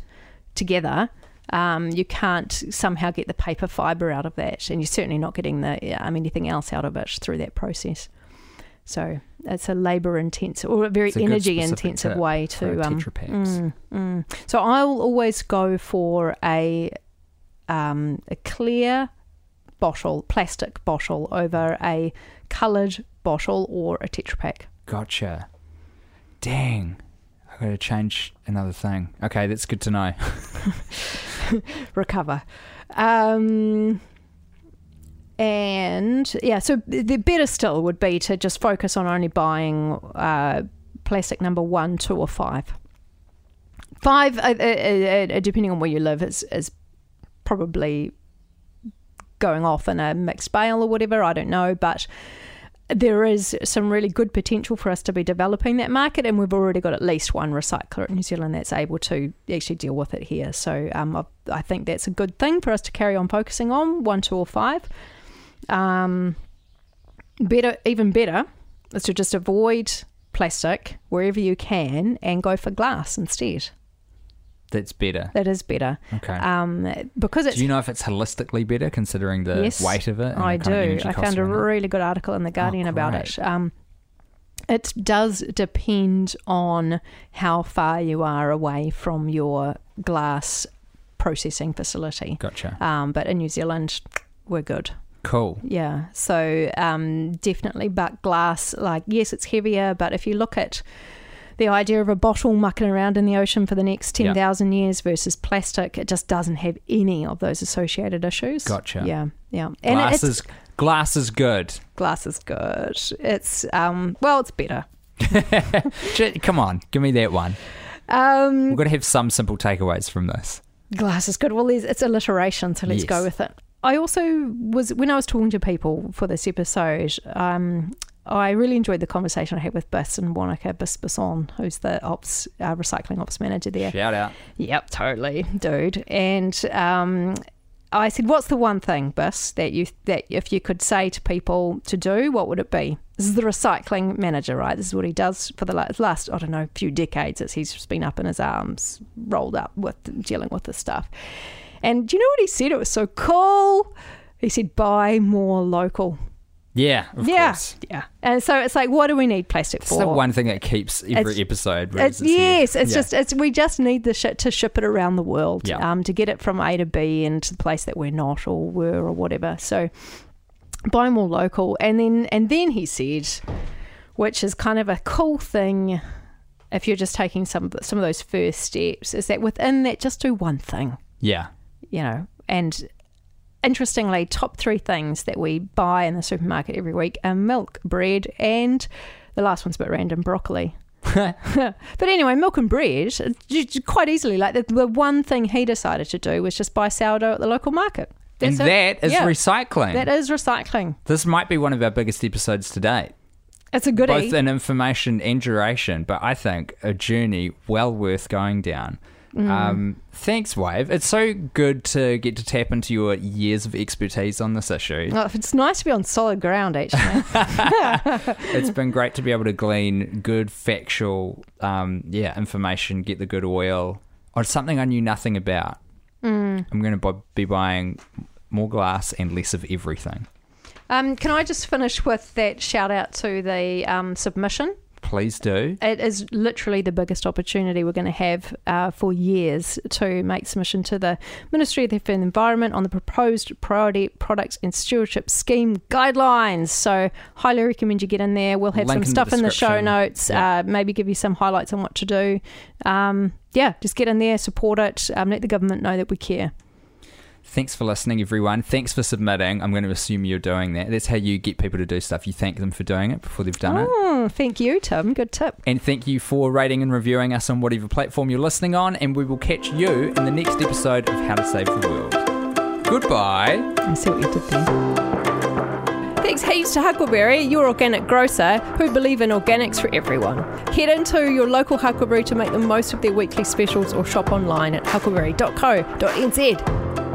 together, um, you can't somehow get the paper fiber out of that, and you're certainly not getting the um, anything else out of it through that process. So it's a labour intensive or a very a energy intensive way to um, mm, mm. So I'll always go for a um, a clear bottle, plastic bottle, over a coloured bottle or a Tetra Pak. Gotcha. Dang. I gotta change another thing. Okay, that's good to know. recover. Um, and yeah, so the better still would be to just focus on only buying uh, plastic number one, two, or five. Five, uh, uh, uh, depending on where you live, is is probably going off in a mixed bale or whatever. I don't know, but there is some really good potential for us to be developing that market, and we've already got at least one recycler in New Zealand that's able to actually deal with it here. So um, I, think that's a good thing for us to carry on focusing on one, two, or five. Um, better, even better, is to just avoid plastic wherever you can and go for glass instead. That's better. That is better Okay. um, because it's do you know if it's holistically better considering the Yes, weight of it? and I the kind of do. I found a really good article in the Guardian about it. Um, it does depend on how far you are away from your glass processing facility. Gotcha. Um, but in New Zealand, we're good. Cool. Yeah. So um, definitely, but glass, like, yes, it's heavier, but if you look at the idea of a bottle mucking around in the ocean for the next Yeah. 10,000 years versus plastic, it just doesn't have any of those associated issues. Gotcha. Yeah. Yeah. And glass it's, is glass is good. glass is good. It's um well, it's better. Come on, give me that one. Um, We've got to have some simple takeaways from this. glass is good. Well, it's alliteration, so let's go with it. I also was when I was talking to people for this episode. Um, I really enjoyed the conversation I had with Biss and Wanaka Biss Bisson, who's the ops uh, recycling ops manager there. Shout out. Yep, totally, dude. And um, I said, "What's the one thing, Biss, that you that if you could say to people to do, what would it be?" This is the recycling manager, right? This is what he does for the last, I don't know, few decades as he's just been up in his arms, rolled up with dealing with this stuff. And do you know what he said? It was so cool. He said, "Buy more local." Yeah, of yeah, course. yeah. And so it's like, what do we need plastic It's for? the one thing that keeps every It's- episode. It's, its yes, it's Yeah. just it's we just need the shit to ship it around the world, Yeah. um, to get it from A to B and to the place that we're not or were or whatever. So buy more local, and then and then he said, which is kind of a cool thing, if you're just taking some some of those first steps, is that within that just do one thing, yeah. you know, and. Interestingly, top three things that we buy in the supermarket every week are milk, bread, and the last one's a bit random broccoli. but anyway, milk and bread, quite easily. Like the, the one thing he decided to do was just buy sourdough at the local market. and That's it. that is Yeah. recycling. That is recycling. this might be one of our biggest episodes to date, It's a goodie. both in information and duration, but I think a journey well worth going down. Mm. Um, thanks, Wave. It's so good to get to tap into your years of expertise on this issue. Well, it's nice to be on solid ground, actually. it's been great to be able to glean good factual um, yeah information get the good oil on something i knew nothing about Mm. i'm going to be buying more glass and less of everything um, can I just finish with that shout out to the um, submission? Please do It is literally the biggest opportunity we're going to have uh, for years to make submission to the Ministry of the Environment on the proposed priority products and stewardship scheme guidelines. So, highly recommend you get in there. We'll have Link some in the stuff in the show notes, Yeah. uh, maybe give you some highlights on what to do. Um, yeah, just get in there, support it, um, let the government know that we care. Thanks for listening everyone thanks for submitting i'm going to assume you're doing that that's how you get people to do stuff you thank them for doing it before they've done it Oh, thank you, Tim. Good tip. and thank you for rating and reviewing us on whatever platform you're listening on and we will catch you in the next episode of how to save the world goodbye I see what you did there. Thanks heaps to Huckleberry, your organic grocer, who believe in organics for everyone. Head into your local Huckleberry to make the most of their weekly specials or shop online at huckleberry.co.nz.